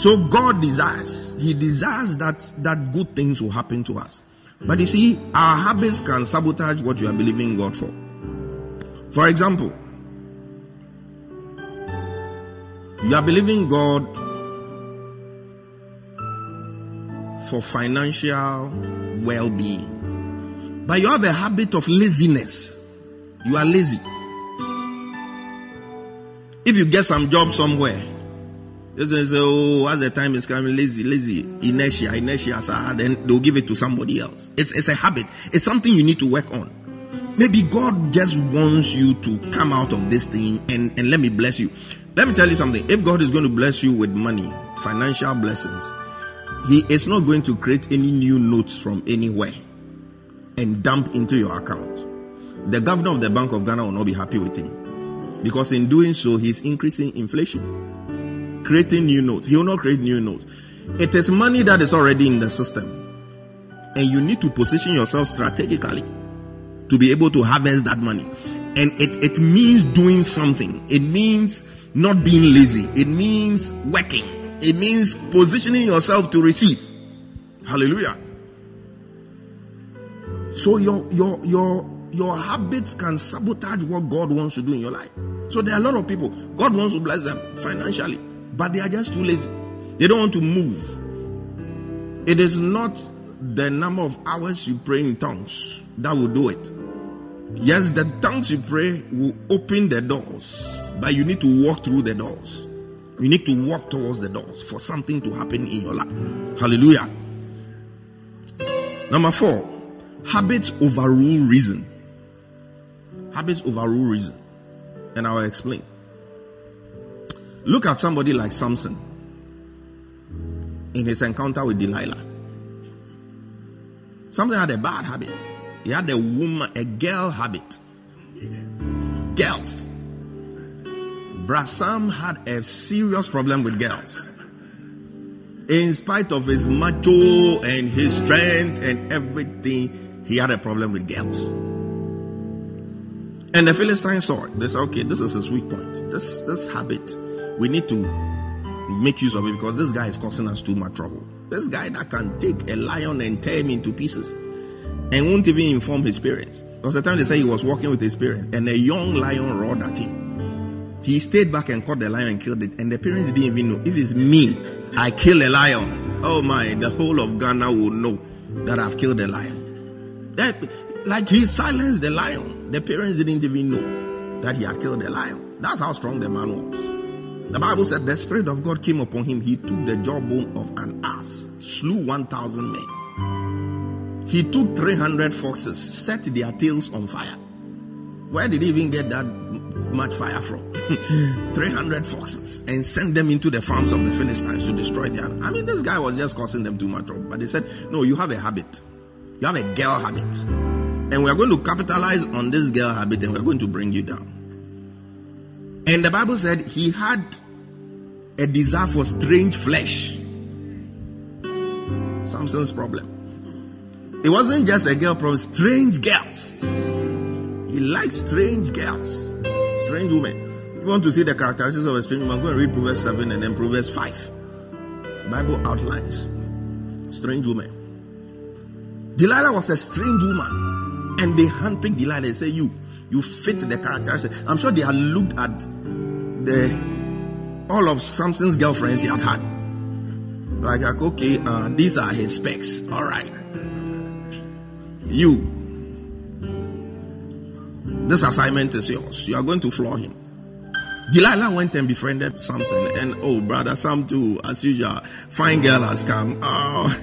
So God desires, He desires that that good things will happen to us. But you see, our habits can sabotage what you are believing God for. For example, you are believing God for financial well being, but you have a habit of laziness. You are lazy. If you get some job somewhere, you say, oh, as the time is coming, lazy, lazy, inertia, inertia, sir, then they'll give it to somebody else. It's, it's a habit. It's something you need to work on. Maybe God just wants you to come out of this thing and, and let me bless you. Let me tell you something. If God is going to bless you with money, financial blessings, He is not going to create any new notes from anywhere and dump into your account. The governor of the Bank of Ghana will not be happy with him because in doing so, he's increasing inflation, creating new notes. He will not create new notes. It is money that is already in the system, and you need to position yourself strategically to be able to harvest that money. And it, it means doing something. It means not being lazy. It means working. It means positioning yourself to receive. Hallelujah. So your your your your habits can sabotage what God wants to do in your life. So there are a lot of people, God wants to bless them financially, but they are just too lazy. They don't want to move. It is not the number of hours you pray in tongues that will do it. Yes, the tongues you pray will open the doors, but you need to walk through the doors. You need to walk towards the doors for something to happen in your life. Hallelujah. Number four, habits overrule reason. Habits overrule reason. And I will explain. Look at somebody like Samson in his encounter with Delilah. Samson had a bad habit. He had a woman, a girl habit. Girls. Brasam had a serious problem with girls. In spite of his macho and his strength and everything, he had a problem with girls. And the Philistines saw it. They said, okay, this is his weak point. This this habit, we need to make use of it because this guy is causing us too much trouble. This guy that can take a lion and tear him into pieces and won't even inform his parents. Was a time they say he was walking with his parents and a young lion roared at him. He stayed back and caught the lion and killed it. And the parents didn't even know. If it's me, I kill a lion. Oh my, the whole of Ghana will know that I've killed a lion. That, like he silenced the lion. The parents didn't even know that he had killed a lion. That's how strong the man was. The Bible said the Spirit of God came upon him. He took the jawbone of an ass, slew 1,000 men. He took 300 foxes, set their tails on fire. Where did he even get that much fire from? [laughs] 300 foxes and sent them into the farms of the Philistines to destroy them. I mean, this guy was just causing them too much trouble. But they said, No, you have a habit. You have a girl habit. And we are going to capitalize on this girl habit and we're going to bring you down. And the Bible said he had a desire for strange flesh. Samson's problem. It wasn't just a girl problem, strange girls. He likes strange girls, strange woman. You want to see the characteristics of a strange woman? Go and read Proverbs 7 and then Proverbs 5. Bible outlines strange woman. Delilah was a strange woman, and they handpicked Delilah and say, "You, you fit the characteristics." I'm sure they had looked at the all of Samson's girlfriends he had had. Like, like okay, uh, these are his specs. All right, you. This assignment is yours. You are going to floor him. Delilah went and befriended Samson, and oh, brother Sam too, as usual, fine girl has come. Oh, [laughs]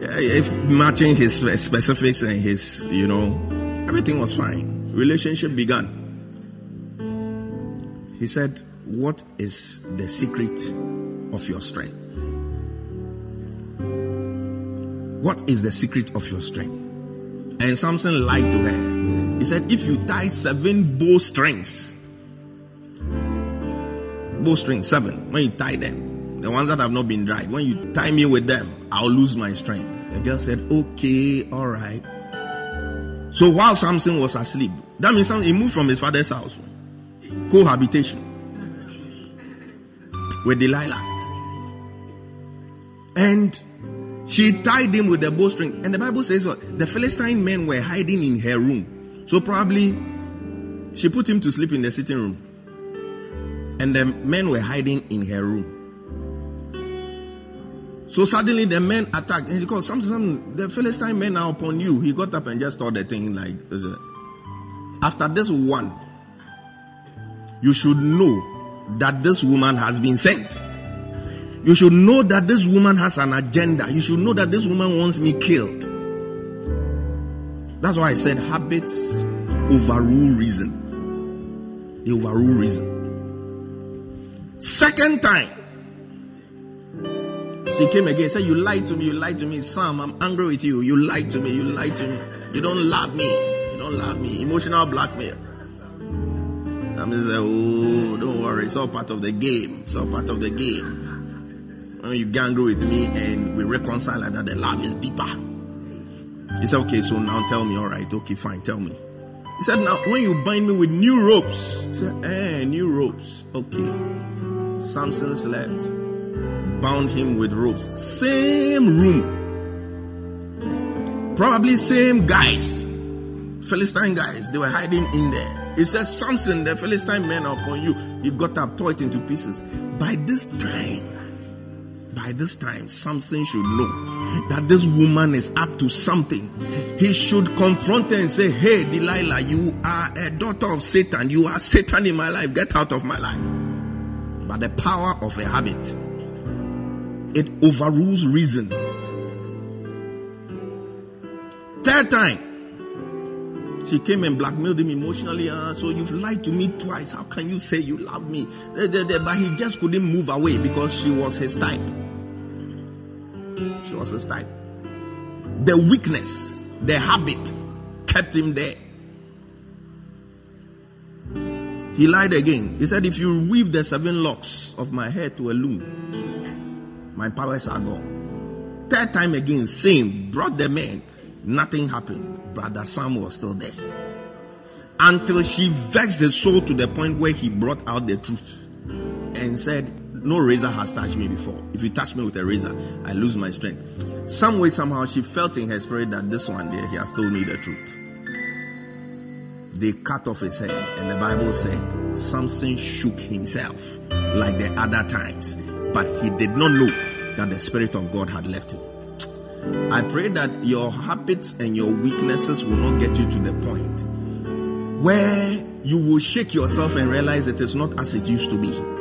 if matching his specifics and his, you know, everything was fine. Relationship began. He said, "What is the secret of your strength? What is the secret of your strength? And Samson lied to her. He said, If you tie seven bow strings, bow bowstrings, seven. When you tie them, the ones that have not been dried, when you tie me with them, I'll lose my strength. The girl said, Okay, all right. So while Samson was asleep, that means he moved from his father's house, cohabitation with Delilah. And she tied him with a bowstring. And the Bible says what? The Philistine men were hiding in her room. So probably she put him to sleep in the sitting room and the men were hiding in her room. So suddenly the men attacked, and he called some, some the Philistine men are upon you. He got up and just told the thing like, after this one, you should know that this woman has been sent. You should know that this woman has an agenda. You should know that this woman wants me killed. That's why I said habits overrule reason. They overrule reason. Second time, he came again. Said, "You lied to me. You lied to me, Sam. I'm angry with you. You lied to me. You lied to me. You don't love me. You don't love me. Emotional blackmail." Sam said, "Oh, don't worry. It's all part of the game. It's all part of the game. You get angry with me and we reconcile like that, the love is deeper." He said, "Okay, so now tell me. All right. Okay, fine. Tell me." He said, "Now when you bind me with new ropes," he said, "Eh, new ropes. Okay." Samson slept, bound him with ropes. Same room. Probably same guys. Philistine guys. They were hiding in there. He said, Samson, the Philistine men are upon you. He got up, tore it into pieces. By this time, by this time, Samson should know that this woman is up to something. He should confront her and say, Hey, Delilah, you are a daughter of Satan. You are Satan in my life. Get out of my life but the power of a habit. It overrules reason. Third time, she came and blackmailed him emotionally. Uh, so you've lied to me twice. How can you say you love me? But he just couldn't move away because she was his type. She was his type. The weakness, the habit kept him there. He lied again. He said, If you weave the seven locks of my hair to a loom, my powers are gone. Third time again, same, brought the man. Nothing happened. Brother Sam was still there. Until she vexed his soul to the point where he brought out the truth and said, No razor has touched me before. If you touch me with a razor, I lose my strength. Some way, somehow, she felt in her spirit that this one there, he has told me the truth they cut off his head. And the Bible said Samson shook himself like the other times, but he did not know that the Spirit of God had left him. I pray that your habits and your weaknesses will not get you to the point where you will shake yourself and realize it is not as it used to be.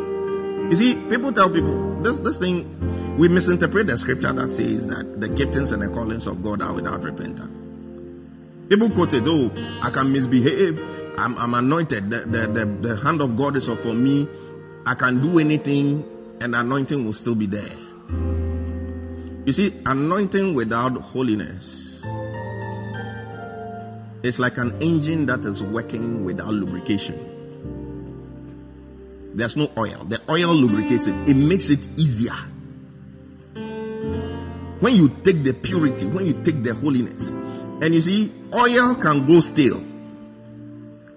You see, people tell people this this thing we misinterpret the scripture that says that the giftings and the callings of God are without repentance. People quote it, Oh, I can misbehave. I'm, I'm anointed. The, the, the, the, hand of God is upon me. I can do anything, and anointing will still be there. You see, anointing without holiness is like an engine that is working without lubrication. There's no oil. The oil lubricates it, it makes it easier. When you take the purity, when you take the holiness, and you see, oil can go stale.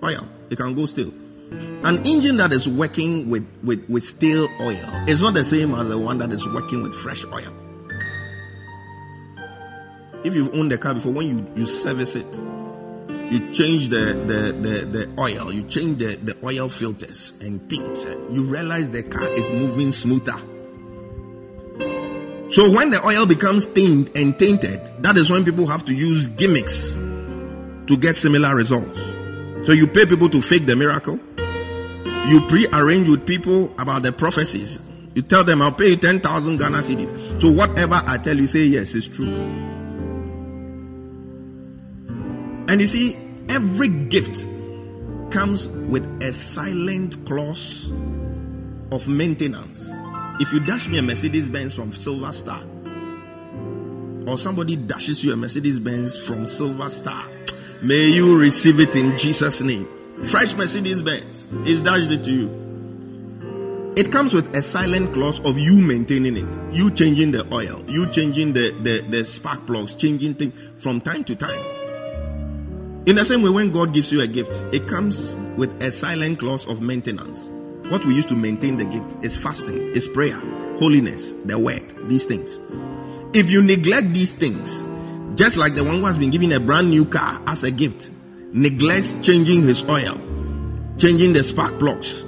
Oil, it can go stale. An engine that is working with, with, with stale oil is not the same as the one that is working with fresh oil. If you've owned a car before, when you, you service it, you change the, the, the, the oil, you change the, the oil filters and things, eh, you realize the car is moving smoother. So when the oil becomes stained and tainted, that is when people have to use gimmicks to get similar results. So you pay people to fake the miracle. You pre-arrange with people about the prophecies. You tell them, I'll pay you 10,000 Ghana cedis. So whatever I tell you, say yes, it's true. And you see, every gift comes with a silent clause of maintenance. If you dash me a Mercedes Benz from Silver Star or somebody dashes you a Mercedes Benz from Silver Star, may you receive it in Jesus' name. Fresh Mercedes Benz is dashed it to you. It comes with a silent clause of you maintaining it, you changing the oil, you changing the, the, the spark plugs, changing things from time to time. In the same way, when God gives you a gift, it comes with a silent clause of maintenance. What we use to maintain the gift is fasting, is prayer, holiness, the word, these things. If you neglect these things, just like the one who has been given a brand new car as a gift, neglects changing his oil, changing the spark plugs,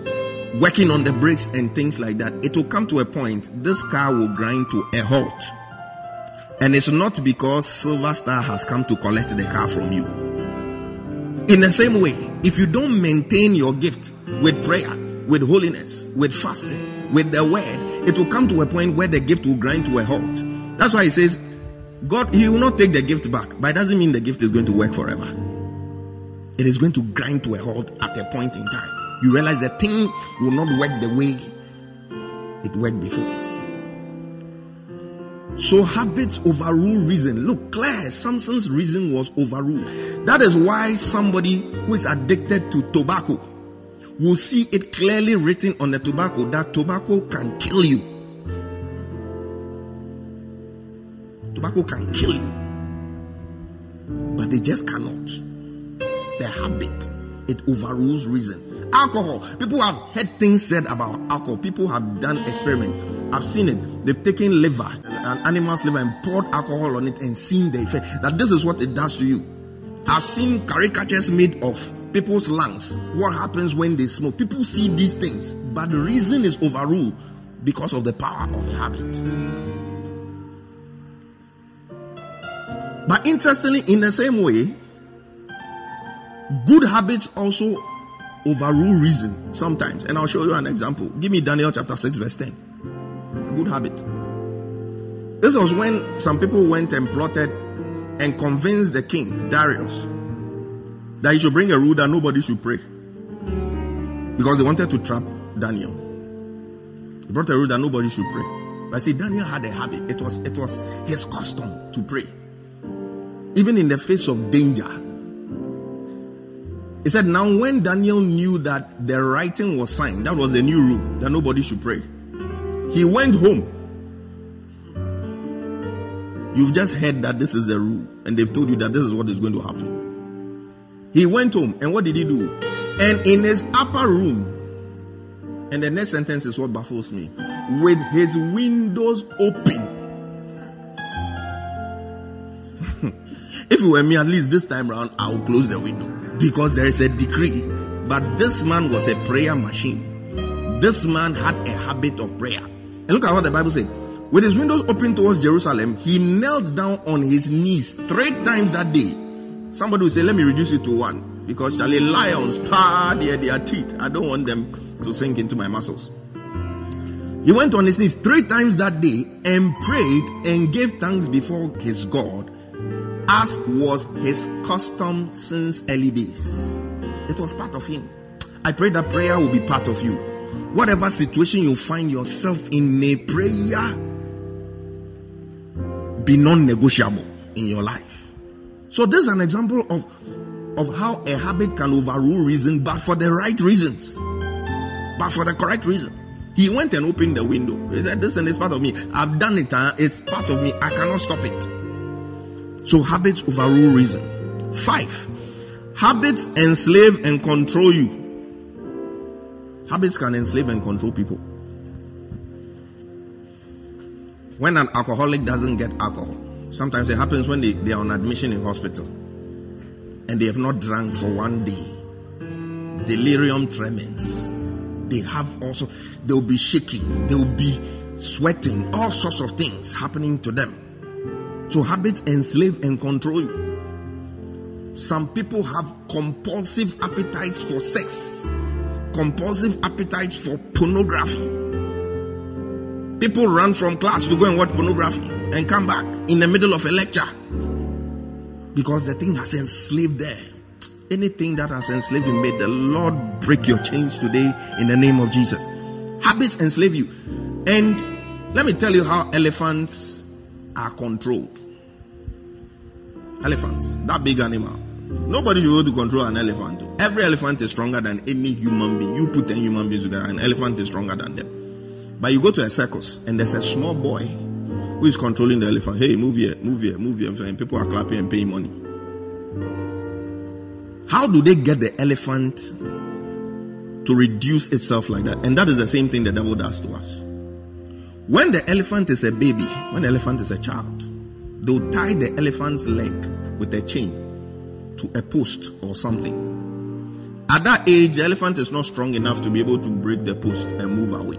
working on the brakes and things like that, it will come to a point this car will grind to a halt. And it's not because Silver Star has come to collect the car from you. In the same way, if you don't maintain your gift with prayer, with holiness, with fasting, with the word, it will come to a point where the gift will grind to a halt. That's why he says, God, He will not take the gift back, but it doesn't mean the gift is going to work forever. It is going to grind to a halt at a point in time. You realize the thing will not work the way it worked before. So habits overrule reason. Look, Claire, Samson's reason was overruled. That is why somebody who is addicted to tobacco will see it clearly written on the tobacco that tobacco can kill you. Tobacco can kill you. But they just cannot. The habit, it overrules reason. Alcohol. People have heard things said about alcohol. People have done experiment. I've seen it. They've taken liver, an animal's liver, and poured alcohol on it and seen the effect. That this is what it does to you. I've seen caricatures made of people's lungs. What happens when they smoke? People see these things, but the reason is overruled because of the power of habit. But interestingly, in the same way, good habits also overrule reason sometimes. And I'll show you an example. Give me Daniel chapter 6, verse 10. Good habit. This was when some people went and plotted and convinced the king, Darius, that he should bring a rule that nobody should pray. Because they wanted to trap Daniel. He brought a rule that nobody should pray. But see, Daniel had a habit. It was it was his custom to pray. Even in the face of danger. He said, Now when Daniel knew that the writing was signed, that was the new rule that nobody should pray. He went home. You've just heard that this is the rule, and they've told you that this is what is going to happen. He went home, and what did he do? And in his upper room, and the next sentence is what baffles me with his windows open. [laughs] if it were me, at least this time around, I'll close the window because there is a decree. But this man was a prayer machine. This man had a habit of prayer. And look at what the Bible said. With his windows open towards Jerusalem, he knelt down on his knees three times that day. Somebody will say, Let me reduce it to one. Because Charlie lions, pa, their, their teeth. I don't want them to sink into my muscles. He went on his knees three times that day and prayed and gave thanks before his God, as was his custom since early days. It was part of him. I pray that prayer will be part of you. Whatever situation you find yourself in, may prayer be non negotiable in your life. So, this is an example of, of how a habit can overrule reason, but for the right reasons, but for the correct reason. He went and opened the window. He said, This is part of me. I've done it. Huh? It's part of me. I cannot stop it. So, habits overrule reason. Five, habits enslave and control you. Habits can enslave and control people. When an alcoholic doesn't get alcohol, sometimes it happens when they, they are on admission in hospital and they have not drunk for one day. Delirium tremens. They have also, they'll be shaking, they'll be sweating, all sorts of things happening to them. So habits enslave and control you. Some people have compulsive appetites for sex, compulsive appetites for pornography. People run from class to go and watch pornography and come back in the middle of a lecture because the thing has enslaved them. Anything that has enslaved you, may the Lord break your chains today in the name of Jesus. Habits enslave you. And let me tell you how elephants are controlled. Elephants, that big animal. Nobody should be able to control an elephant. Every elephant is stronger than any human being. You put 10 human beings together, an elephant is stronger than them. But you go to a circus and there's a small boy who is controlling the elephant. Hey, move here, move here, move here. And people are clapping and paying money. How do they get the elephant to reduce itself like that? And that is the same thing the devil does to us. When the elephant is a baby, when the elephant is a child, they'll tie the elephant's leg with a chain to a post or something. At that age, the elephant is not strong enough to be able to break the post and move away.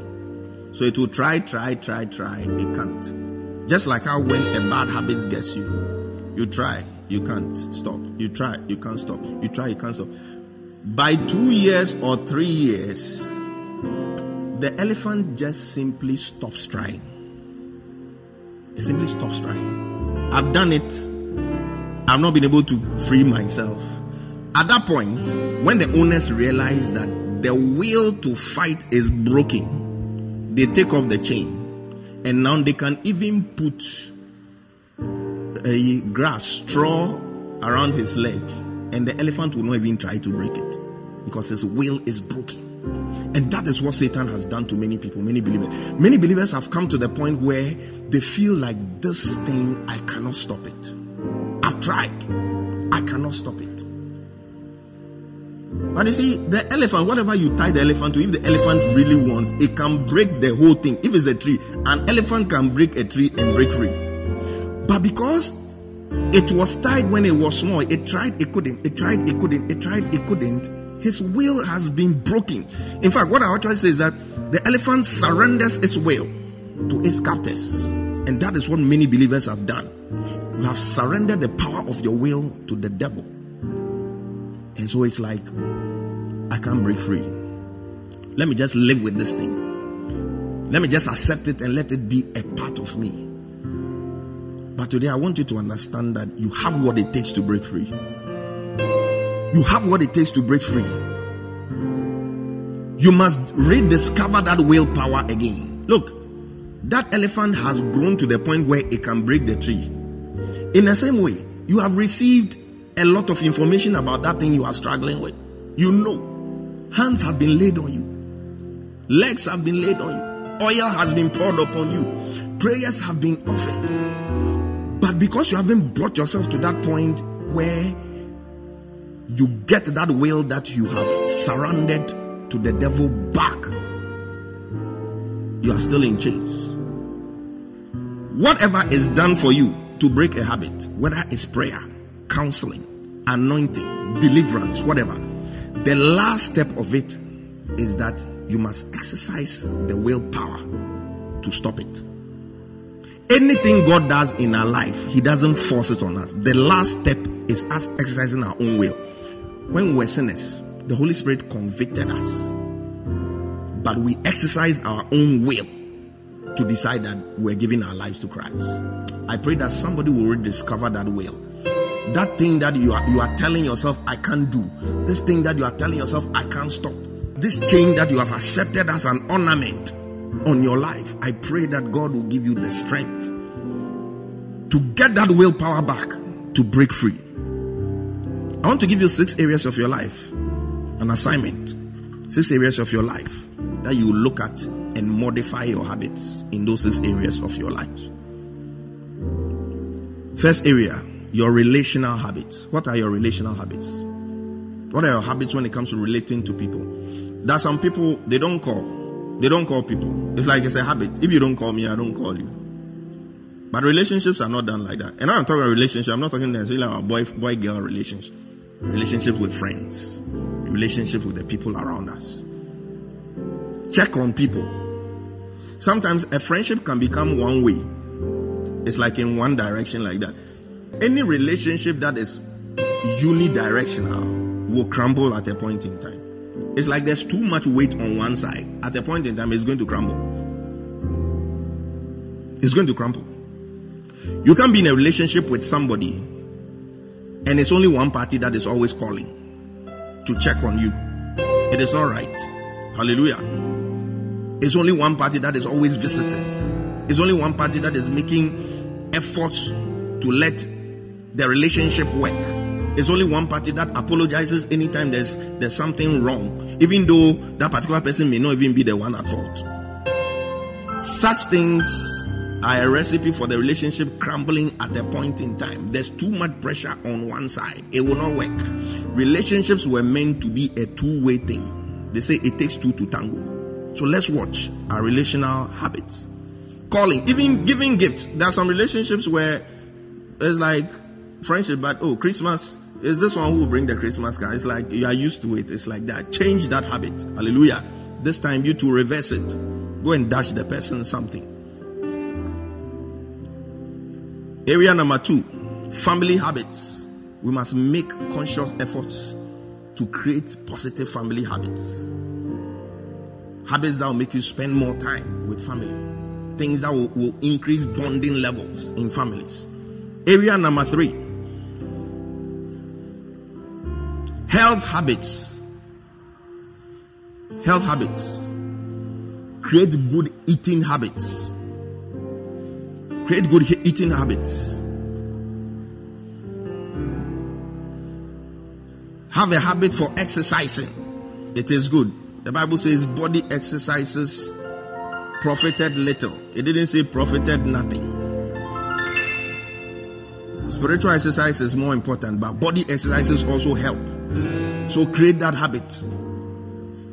So it will try, try, try, try. It can't. Just like how when a bad habit gets you, you try, you can't stop. You try, you can't stop. You try, you can't stop. By two years or three years, the elephant just simply stops trying. It simply stops trying. I've done it. I've not been able to free myself. At that point, when the owners realize that the will to fight is broken, they take off the chain. And now they can even put a grass, straw around his leg, and the elephant will not even try to break it because his will is broken. And that is what Satan has done to many people, many believers. Many believers have come to the point where they feel like this thing, I cannot stop it. I've tried, I cannot stop it. But you see, the elephant, whatever you tie the elephant to, if the elephant really wants, it can break the whole thing. If it's a tree, an elephant can break a tree and break free. But because it was tied when it was small, it tried, it couldn't, it tried, it couldn't, it tried, it couldn't. His will has been broken. In fact, what I to say is that the elephant surrenders its will to its captors. And that is what many believers have done. You have surrendered the power of your will to the devil. And so it's like, I can't break free. Let me just live with this thing. Let me just accept it and let it be a part of me. But today I want you to understand that you have what it takes to break free. You have what it takes to break free. You must rediscover that willpower again. Look, that elephant has grown to the point where it can break the tree. In the same way, you have received a lot of information about that thing you are struggling with. You know, hands have been laid on you, legs have been laid on you, oil has been poured upon you, prayers have been offered. But because you haven't brought yourself to that point where you get that will that you have surrendered to the devil back, you are still in chains. Whatever is done for you to break a habit, whether it's prayer, counseling, anointing, deliverance, whatever, the last step of it is that you must exercise the willpower to stop it. Anything God does in our life, He doesn't force it on us. The last step is us exercising our own will. When we were sinners, the Holy Spirit convicted us, but we exercised our own will to decide that we're giving our lives to Christ. I pray that somebody will rediscover that will. That thing that you are you are telling yourself I can't do. This thing that you are telling yourself I can't stop. This chain that you have accepted as an ornament on your life. I pray that God will give you the strength to get that willpower back to break free. I want to give you six areas of your life, an assignment, six areas of your life that you look at and modify your habits in those six areas of your life. First area, your relational habits. What are your relational habits? What are your habits when it comes to relating to people? There are some people they don't call. They don't call people. It's like it's a habit. If you don't call me, I don't call you. But relationships are not done like that. And I'm talking about relationship. I'm not talking necessarily about boy boy girl relationship. Relationship with friends. Relationship with the people around us. Check on people. Sometimes a friendship can become one way. It's like in one direction like that. Any relationship that is unidirectional will crumble at a point in time. It's like there's too much weight on one side. At a point in time, it's going to crumble. It's going to crumble. You can be in a relationship with somebody, and it's only one party that is always calling to check on you. It is not right. Hallelujah. It's only one party that is always visiting. It's only one party that is making efforts to let the relationship work. It's only one party that apologizes anytime there's there's something wrong, even though that particular person may not even be the one at fault. Such things are a recipe for the relationship crumbling at a point in time. There's too much pressure on one side, it will not work. Relationships were meant to be a two way thing. They say it takes two to tango. So let's watch our relational habits. Calling, even giving gifts. There are some relationships where it's like friendship, but oh, Christmas is this one who will bring the Christmas card. It's like you are used to it. It's like that. Change that habit. Hallelujah. This time you to reverse it. Go and dash the person something. Area number two family habits. We must make conscious efforts to create positive family habits. Habits that will make you spend more time with family. Things that will, will increase bonding levels in families. Area number three health habits. Health habits. Create good eating habits. Create good eating habits. Have a habit for exercising. It is good. The Bible says body exercises profited little. It didn't say profited nothing. Spiritual exercise is more important, but body exercises also help. So create that habit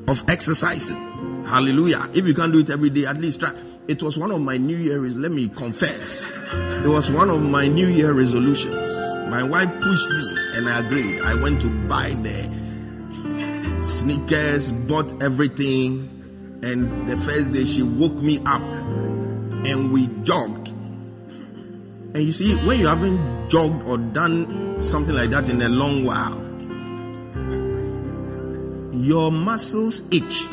of exercising. Hallelujah. If you can't do it every day, at least try. It was one of my New Year, let me confess. It was one of my New Year resolutions. My wife pushed me and I agreed. I went to buy the sneakers, bought everything, and the first day she woke me up and we jogged. And you see, when you haven't jogged or done something like that in a long while, your muscles itch.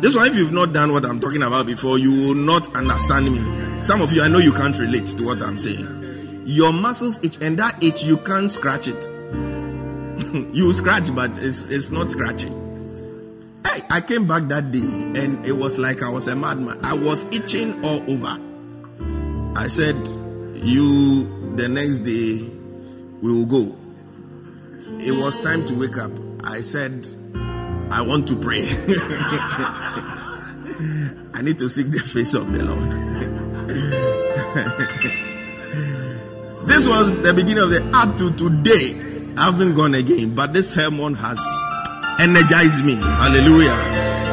This one, if you've not done what I'm talking about before, you will not understand me. Some of you, I know you can't relate to what I'm saying. Your muscles itch, and that itch, you can't scratch it. Hmm, you scratch, but it's, it's not scratching. Hey, I came back that day, and it was like I was a madman. I was itching all over. I said, You, the next day, we will go. It was time to wake up. I said, I want to pray. [laughs] I need to seek the face of the Lord. [laughs] this was the beginning of the up to today. I haven't gone again, but this sermon has energized me. Hallelujah.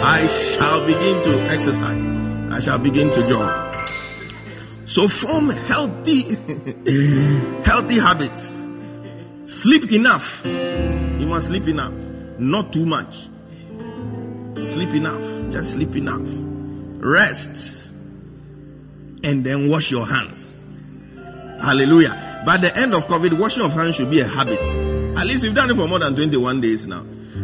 I shall begin to exercise. I shall begin to jog. So form healthy, [laughs] healthy habits. Sleep enough. You must sleep enough. Not too much. Sleep enough. Just sleep enough. Rest. And then wash your hands. Hallelujah. By the end of COVID, washing of hands should be a habit. At least we've done it for more than 21 days now.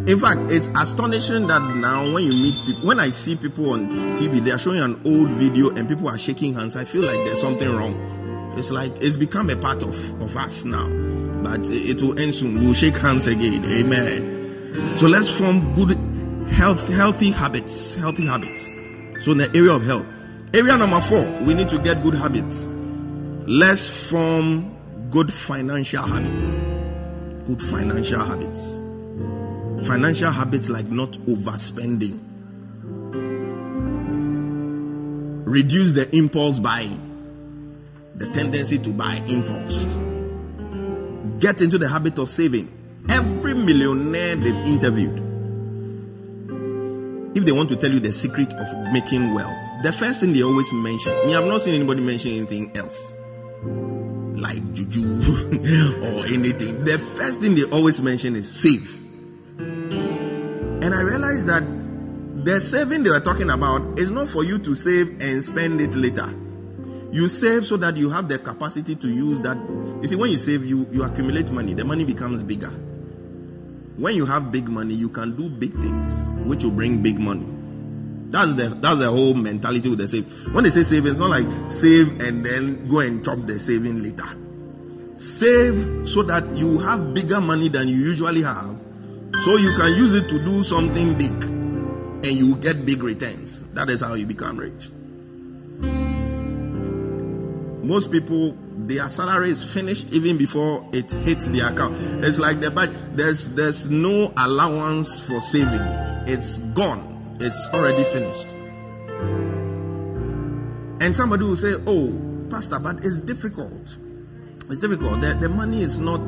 In fact, it's astonishing that now when you meet people, when I see people on TV, they are showing an old video and people are shaking hands. I feel like there's something wrong. It's like it's become a part of, of us now. But it will end soon. We'll shake hands again. Amen. So let's form good health, healthy habits. Healthy habits. So in the area of health. Area number four, we need to get good habits. Let's form good financial habits. Good financial habits. Financial habits like not overspending. Reduce the impulse buying. The tendency to buy impulse. Get into the habit of saving. Every millionaire they've interviewed, if they want to tell you the secret of making wealth, the first thing they always mention, me, I've not seen anybody mention anything else like juju [laughs] or anything. The first thing they always mention is save. And I realized that the saving they were talking about is not for you to save and spend it later. You save so that you have the capacity to use that. You see, when you save, you, you accumulate money, the money becomes bigger. When you have big money, you can do big things, which will bring big money. That's the that's the whole mentality with the save. When they say save, it's not like save and then go and chop the saving later. Save so that you have bigger money than you usually have, so you can use it to do something big, and you get big returns. That is how you become rich. most people their salary is finished even before it hits the account. It's like the but there's there's no allowance for saving. It's gone. It's already finished. And somebody will say, "Oh, pastor, but it's difficult. It's difficult. The, the money is not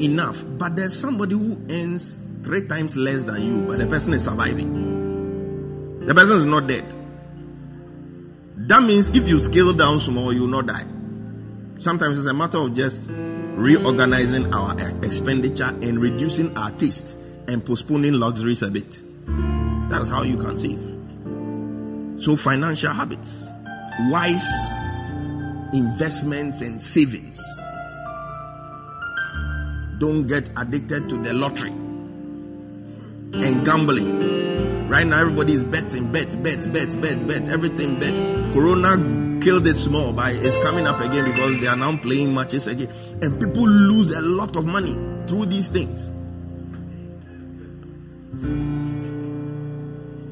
enough. But there's somebody who earns three times less than you, but the person is surviving. The person is not dead. That means if you scale down small, you will not die. Sometimes it's a matter of just reorganizing our expenditure and reducing our taste and postponing luxuries a bit. That is how you can save. So, financial habits, wise investments and savings. Don't get addicted to the lottery and gambling. Right now, everybody is betting, bet, bet, bet, bet, bet, everything bet. Corona killed it small, but it's coming up again because they are now playing matches again. And people lose a lot of money through these things.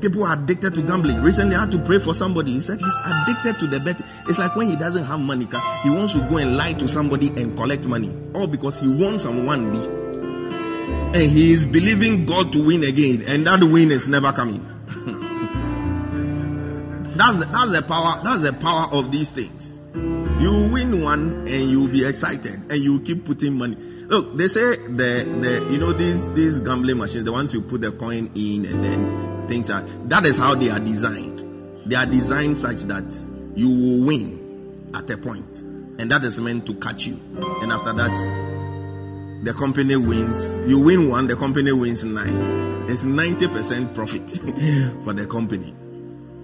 People are addicted to gambling. Recently, I had to pray for somebody. He said he's addicted to the bet. It's like when he doesn't have money, he wants to go and lie to somebody and collect money, all because he wants some one. And he is believing God to win again, and that win is never coming. [laughs] that's the, that's the power. That's the power of these things. You win one, and you'll be excited, and you keep putting money. Look, they say the the you know these these gambling machines, the ones you put the coin in and then things are that is how they are designed. They are designed such that you will win at a point and that is meant to catch you. And after that the company wins. You win one the company wins nine. It's 90% profit [laughs] for the company.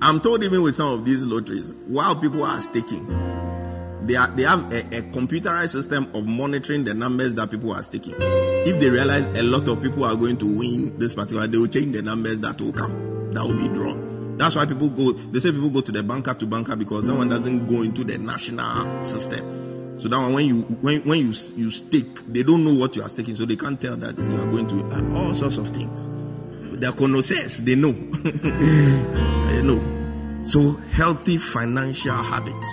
I'm told even with some of these lotteries while people are staking. They, are, they have a, a computerized system of monitoring the numbers that people are staking. If they realize a lot of people are going to win this particular, they will change the numbers that will come, that will be drawn. That's why people go. They say people go to the banker to banker because that one doesn't go into the national system. So that one, when you when when you you stake, they don't know what you are staking, so they can't tell that you are going to uh, all sorts of things. Their connoisseurs, they know. [laughs] they know. So healthy financial habits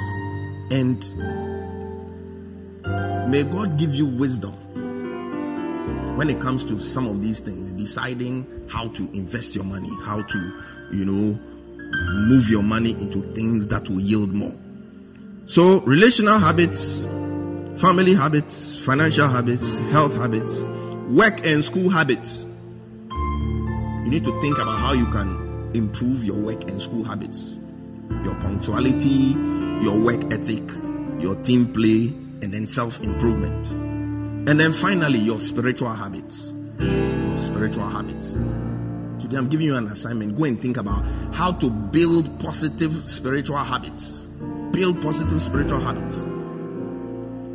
and may God give you wisdom when it comes to some of these things, deciding how to invest your money, how to, you know, move your money into things that will yield more. So, relational habits, family habits, financial habits, health habits, work and school habits. You need to think about how you can improve your work and school habits, your punctuality, your work ethic, your team play, and then self improvement. And then finally, your spiritual habits. Your spiritual habits. Today, I'm giving you an assignment. Go and think about how to build positive spiritual habits. Build positive spiritual habits.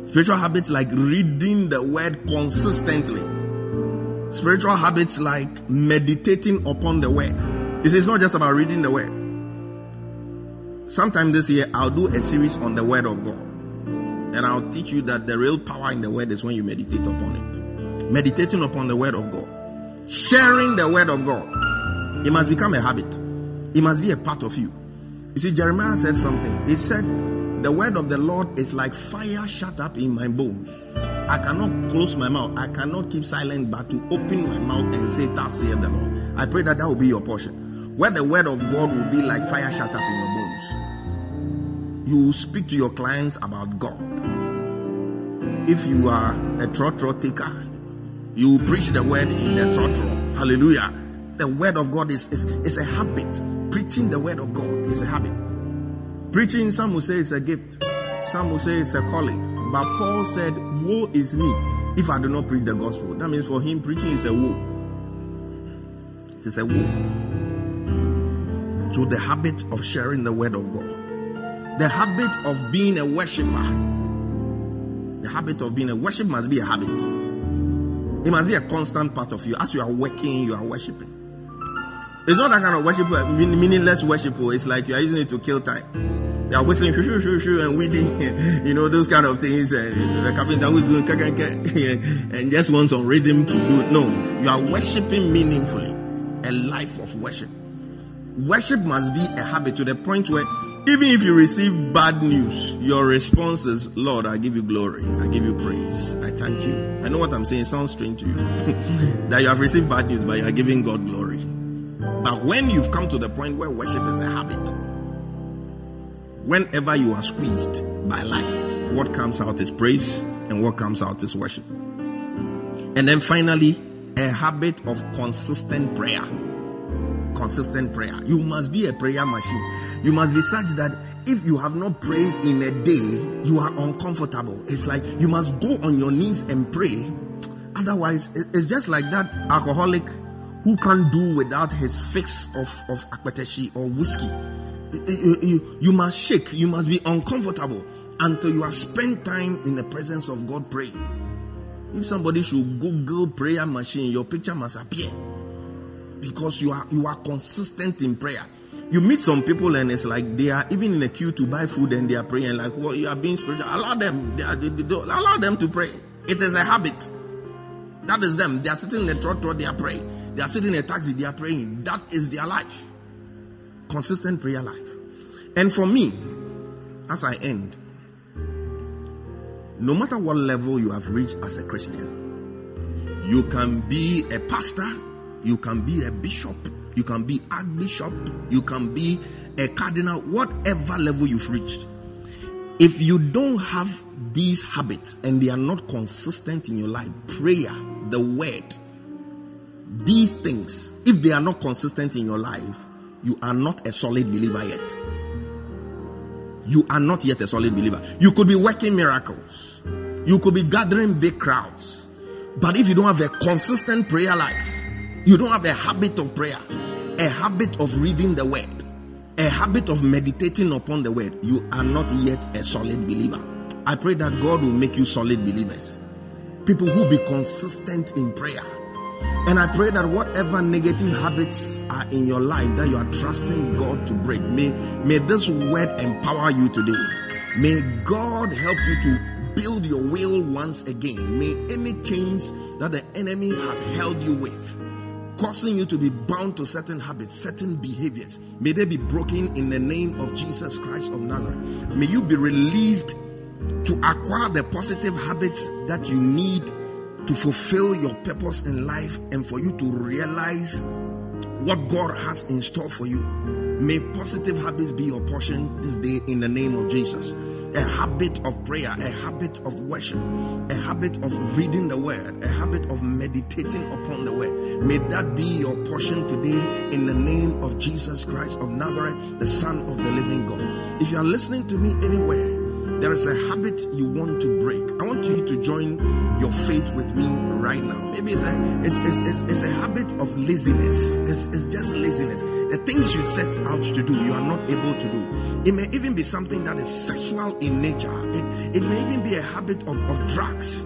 Spiritual habits like reading the word consistently. Spiritual habits like meditating upon the word. It's not just about reading the word sometime this year I'll do a series on the word of God. And I'll teach you that the real power in the word is when you meditate upon it. Meditating upon the word of God. Sharing the word of God. It must become a habit. It must be a part of you. You see, Jeremiah said something. He said, The word of the Lord is like fire shut up in my bones. I cannot close my mouth. I cannot keep silent, but to open my mouth and say, Thus saith the Lord. I pray that that will be your portion. Where the word of God will be like fire shut up in. You speak to your clients about God. If you are a trotro taker, you preach the word in the trotro. Hallelujah. The word of God is, is, is a habit. Preaching the word of God is a habit. Preaching, some will say it's a gift, some will say it's a calling. But Paul said, Woe is me if I do not preach the gospel. That means for him, preaching is a woe. It is a woe. So, the habit of sharing the word of God, the habit of being a worshiper, the habit of being a worship must be a habit. It must be a constant part of you. As you are working, you are worshiping. It's not that kind of worship, uh, mean- meaningless worship. oh, It's like you are using it to kill time. You are whistling, shoo, shoo, shoo, and weeding, [laughs] you know, those kind of things. And the carpenter who is doing ka, [laughs] and just wants some rhythm to do. No, you are worshiping meaningfully. A life of worship. Worship must be a habit to the point where Even if you receive bad news, your response is, Lord, I give you glory. I give you praise. I thank you. I know what I'm saying. Sounds strange to you. [laughs] that you have received bad news, but you are giving God glory. But when you've come to the point where worship is a habit, whenever you are squeezed by life, what comes out is praise and what comes out is worship. And then finally, a habit of consistent prayer consistent prayer. You must be a prayer machine. You must be such that if you have not prayed in a day, you are uncomfortable. It's like you must go on your knees and pray. Otherwise, it's just like that alcoholic who can't do without his fix of, of akpeteshi or whiskey. You, you, you must shake, you must be uncomfortable until you have spent time in the presence of God praying. If somebody should Google prayer machine, your picture must appear because you are you are consistent in prayer. You meet some people and it's like they are even in a queue to buy food and they are praying like, well, you are being spiritual. Allow them. They are, they, they, allow them to pray. It is a habit. That is them. They are sitting in a trotro, they are praying. They are sitting in a taxi, they are praying. That is their life. Consistent prayer life. And for me, as I end, no matter what level you have reached as a Christian, you can be a pastor you can be a bishop, you can be archbishop, you can be a cardinal, whatever level you've reached. If you don't have these habits and they are not consistent in your life, prayer, the word, these things, if they are not consistent in your life, you are not a solid believer yet. You are not yet a solid believer. You could be working miracles, you could be gathering big crowds, but if you don't have a consistent prayer life, you don't have a habit of prayer, a habit of reading the word, a habit of meditating upon the word, you are not yet a solid believer. I pray that God will make you solid believers. People who be consistent in prayer. And I pray that whatever negative habits are in your life that you are trusting God to break, may, may this word empower you today. May God help you to build your will once again. May any chains that the enemy has held you with, causing you to be bound to certain habits, certain behaviors. May they be broken in the name of Jesus Christ of Nazareth. May you be released to acquire the positive habits that you need to fulfill your purpose in life and for you to realize what God has in store for you. May positive habits be your portion this day in the name of Jesus a habit of prayer, a habit of worship, a habit of reading the word, a habit of meditating upon the word. May that be your portion today in the name of Jesus Christ of Nazareth, the Son of the living God. If you are listening to me anywhere, there is a habit you want to break. I want you to join your faith with me right now. Maybe it's a it's, it's, it's, it's a habit of laziness. It's, it's just laziness. The things you set out to do, you are not able to do. It may even be something that is sexual in nature. It, it may even be a habit of, of drugs.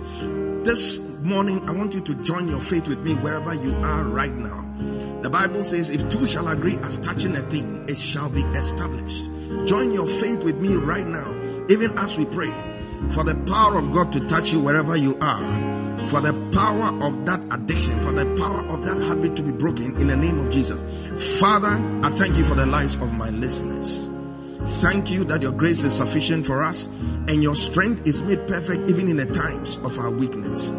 This morning, I want you to join your faith with me wherever you are right now. The Bible says, if two shall agree as touching a thing, it shall be established. Join your faith with me right now even as we pray for the power of God to touch you wherever you are, for the power of that addiction, for the power of that habit to be broken in the name of Jesus. Father, I thank you for the lives of my listeners. Thank you that your grace is sufficient for us and your strength is made perfect even in the times of our weakness.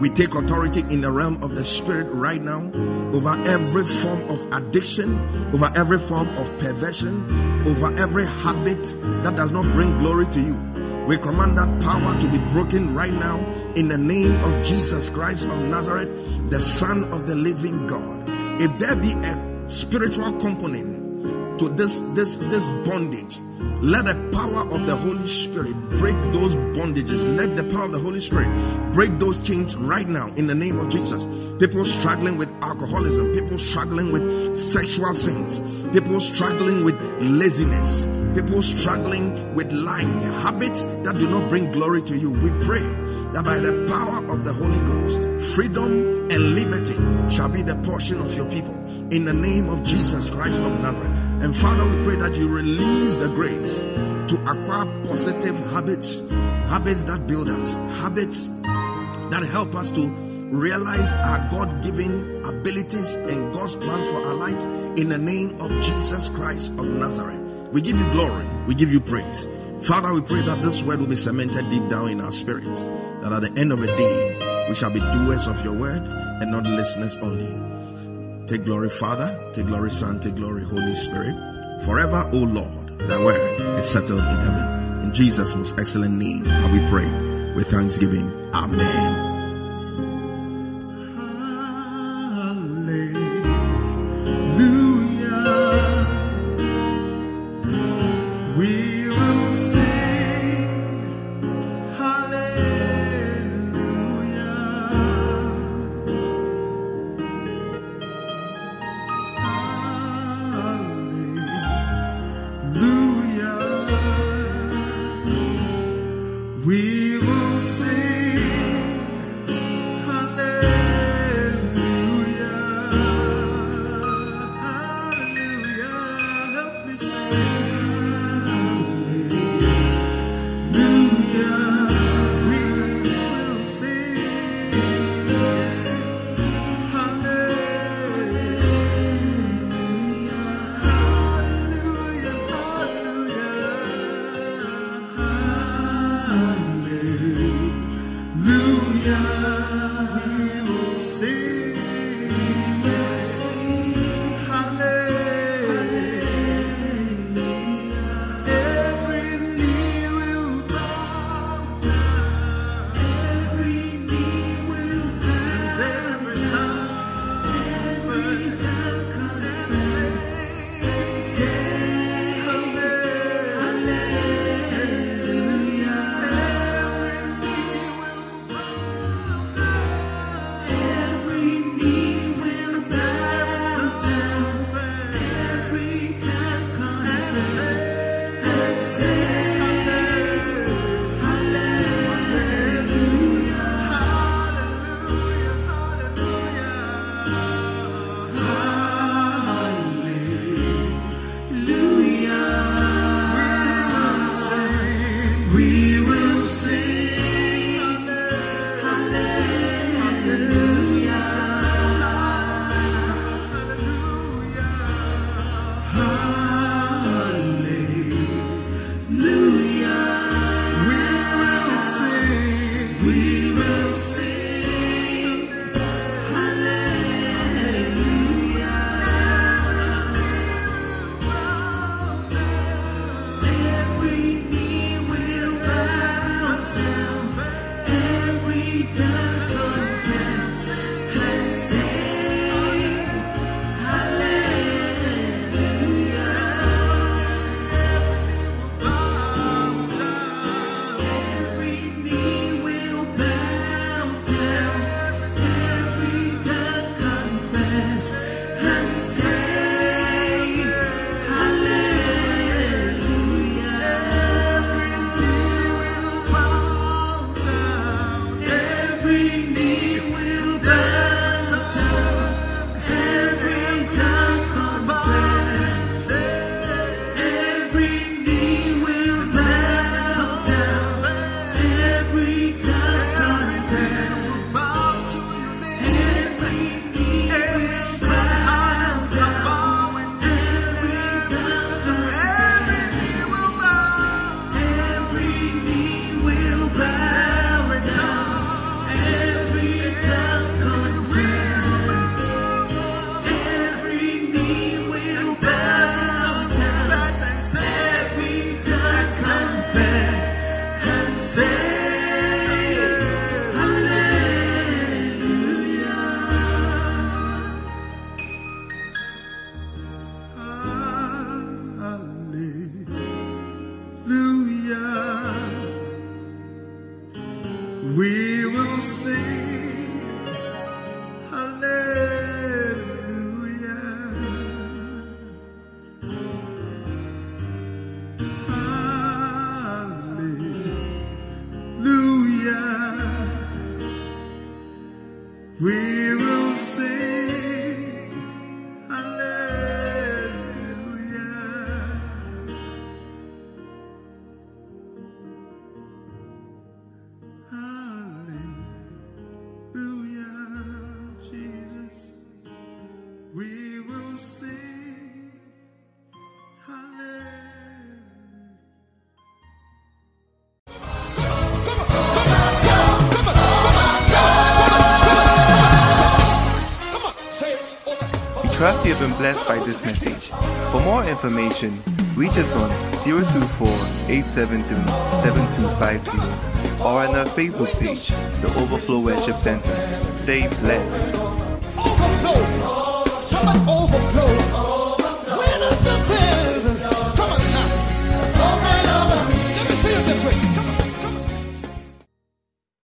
We take authority in the realm of the spirit right now over every form of addiction, over every form of perversion, over every habit that does not bring glory to you. We command that power to be broken right now in the name of Jesus Christ of Nazareth, the Son of the living God. If there be a spiritual component to this this this bondage, let the power of the Holy Spirit break those bondages. Let the power of the Holy Spirit break those chains right now in the name of Jesus. People struggling with alcoholism, people struggling with sexual sins, people struggling with laziness, people struggling with lying, habits that do not bring glory to you. We pray that by the power of the Holy Ghost, freedom and liberty shall be the portion of your people in the name of Jesus Christ of Nazareth. And Father, we pray that you release the grace to acquire positive habits, habits that build us, habits that help us to realize our God given abilities and God's plans for our lives in the name of Jesus Christ of Nazareth. We give you glory, we give you praise. Father, we pray that this word will be cemented deep down in our spirits, that at the end of the day, we shall be doers of your word and not listeners only. Take glory, Father. Take glory, Son. Take glory, Holy Spirit. Forever, O Lord, thy word is settled in heaven. In Jesus' most excellent name have we prayed with thanksgiving. Amen. Information, reach us on 024 873 7250 or on our Facebook page, The Overflow Worship Center. Stay blessed. Overflow. Someone overflow.